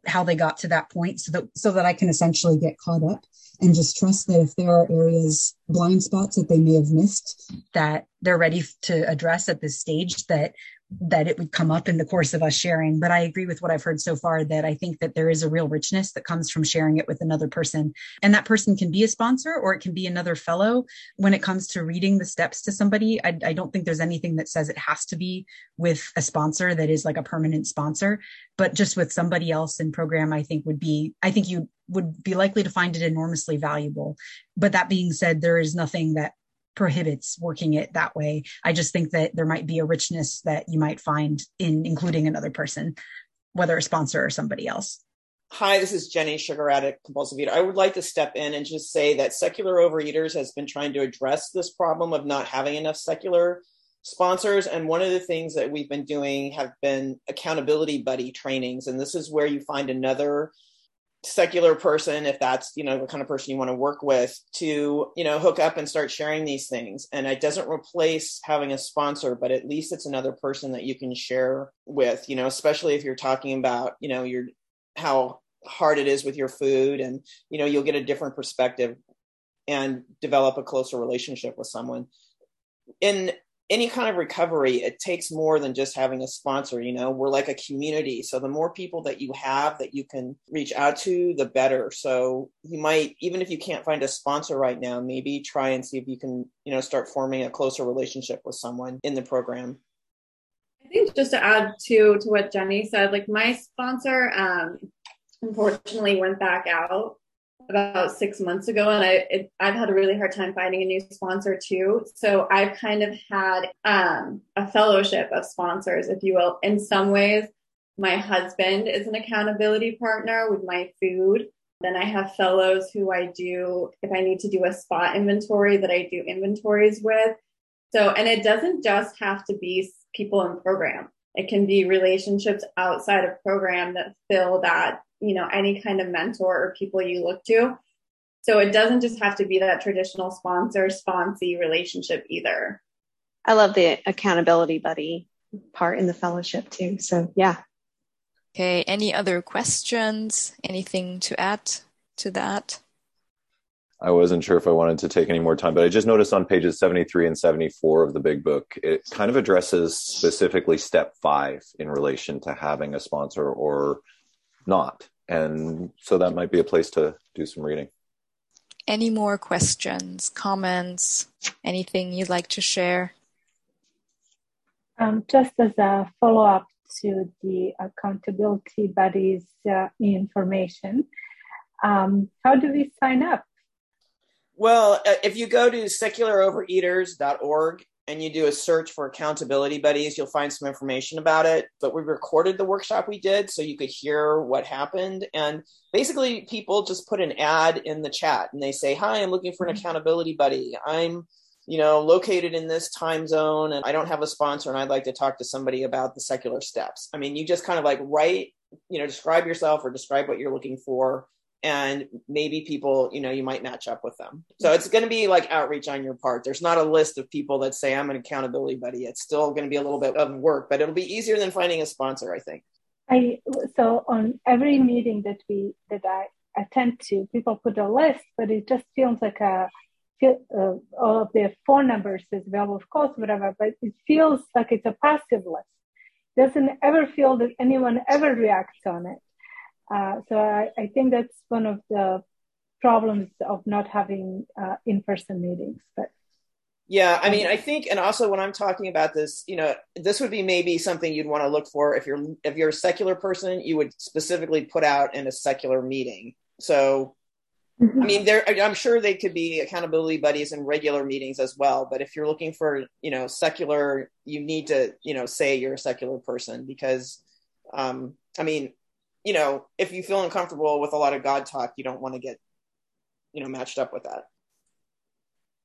how they got to that point so that so that I can essentially get caught up and just trust that if there are areas blind spots that they may have missed that they're ready to address at this stage that that it would come up in the course of us sharing. But I agree with what I've heard so far that I think that there is a real richness that comes from sharing it with another person. And that person can be a sponsor or it can be another fellow. When it comes to reading the steps to somebody, I, I don't think there's anything that says it has to be with a sponsor that is like a permanent sponsor, but just with somebody else in program, I think would be, I think you would be likely to find it enormously valuable. But that being said, there is nothing that prohibits working it that way. I just think that there might be a richness that you might find in including another person, whether a sponsor or somebody else. Hi, this is Jenny, sugar addict, compulsive eater. I would like to step in and just say that Secular Overeaters has been trying to address this problem of not having enough secular sponsors. And one of the things that we've been doing have been accountability buddy trainings. And this is where you find another secular person if that's you know the kind of person you want to work with to you know hook up and start sharing these things and it doesn't replace having a sponsor but at least it's another person that you can share with you know especially if you're talking about you know your how hard it is with your food and you know you'll get a different perspective and develop a closer relationship with someone. In any kind of recovery, it takes more than just having a sponsor. You know, we're like a community. So the more people that you have that you can reach out to, the better. So you might, even if you can't find a sponsor right now, maybe try and see if you can, you know, start forming a closer relationship with someone in the program. I think just to add to to what Jenny said, like my sponsor, um, unfortunately went back out about six months ago, and I it, I've had a really hard time finding a new sponsor too. So I've kind of had um, a fellowship of sponsors, if you will. In some ways, my husband is an accountability partner with my food. Then I have fellows who I do if I need to do a spot inventory that I do inventories with. So, and it doesn't just have to be people in program. It can be relationships outside of program that fill that you know any kind of mentor or people you look to. So it doesn't just have to be that traditional sponsor sponsee relationship either. I love the accountability buddy part in the fellowship too. So yeah. Okay any other questions? Anything to add to that? I wasn't sure if I wanted to take any more time, but I just noticed on pages 73 and 74 of the big book, it kind of addresses specifically step five in relation to having a sponsor or not and so that might be a place to do some reading. Any more questions, comments, anything you'd like to share? Um, just as a follow up to the accountability buddies uh, information, um, how do we sign up? Well, uh, if you go to secularovereaters.org and you do a search for accountability buddies, you'll find some information about it. But we recorded the workshop we did so you could hear what happened. And basically, people just put an ad in the chat and they say, Hi, I'm looking for an mm-hmm. accountability buddy. I'm you know, located in this time zone and I don't have a sponsor and I'd like to talk to somebody about the secular steps. I mean, you just kind of like write, you know, describe yourself or describe what you're looking for and maybe people you know you might match up with them. So it's going to be like outreach on your part. There's not a list of people that say i'm an accountability buddy. It's still going to be a little bit of work but it'll be easier than finding a sponsor i think. I so on every meeting that we that i attend to people put a list but it just feels like a uh, all of their phone numbers is available of course whatever but it feels like it's a passive list. Doesn't ever feel that anyone ever reacts on it uh, so I, I, think that's one of the problems of not having uh, in-person meetings. But yeah, I mean, I think, and also when I'm talking about this, you know, this would be maybe something you'd want to look for if you're if you're a secular person, you would specifically put out in a secular meeting. So, mm-hmm. I mean, there, I'm sure they could be accountability buddies in regular meetings as well. But if you're looking for, you know, secular, you need to, you know, say you're a secular person because, um, I mean, you know, if you feel uncomfortable with a lot of God talk, you don't want to get, you know, matched up with that.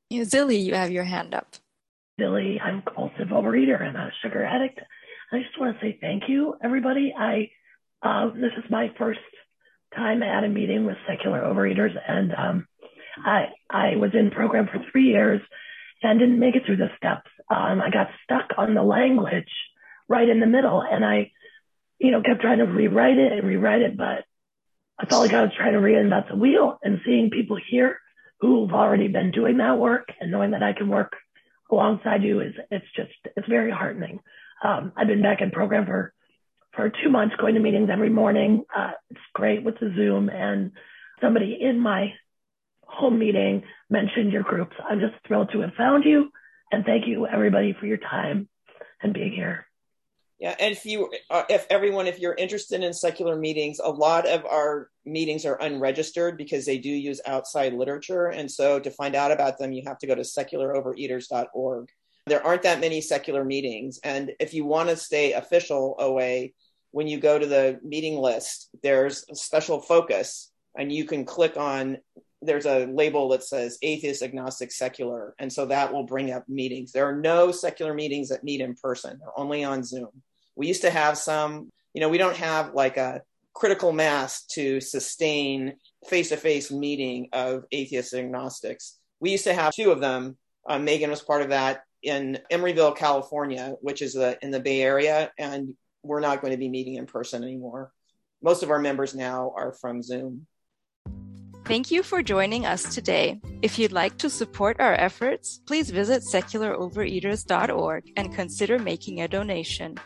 Yeah, Zilly, you have your hand up. Zilly, I'm a compulsive overeater and a sugar addict. I just want to say thank you, everybody. I uh, this is my first time at a meeting with secular overeaters, and um, I I was in program for three years and didn't make it through the steps. Um, I got stuck on the language right in the middle, and I you know, kept trying to rewrite it and rewrite it, but I felt like I was trying to reinvent the wheel and seeing people here who've already been doing that work and knowing that I can work alongside you is it's just it's very heartening. Um, I've been back in program for for two months, going to meetings every morning. Uh, it's great with the Zoom and somebody in my home meeting mentioned your groups. I'm just thrilled to have found you and thank you everybody for your time and being here. Yeah, and if you, uh, if everyone, if you're interested in secular meetings, a lot of our meetings are unregistered because they do use outside literature, and so to find out about them, you have to go to secularovereaters.org. There aren't that many secular meetings, and if you want to stay official OA, when you go to the meeting list, there's a special focus, and you can click on. There's a label that says atheist, agnostic, secular, and so that will bring up meetings. There are no secular meetings that meet in person; they're only on Zoom. We used to have some, you know, we don't have like a critical mass to sustain face to face meeting of atheists and agnostics. We used to have two of them. Uh, Megan was part of that in Emeryville, California, which is the, in the Bay Area, and we're not going to be meeting in person anymore. Most of our members now are from Zoom. Thank you for joining us today. If you'd like to support our efforts, please visit secularovereaters.org and consider making a donation.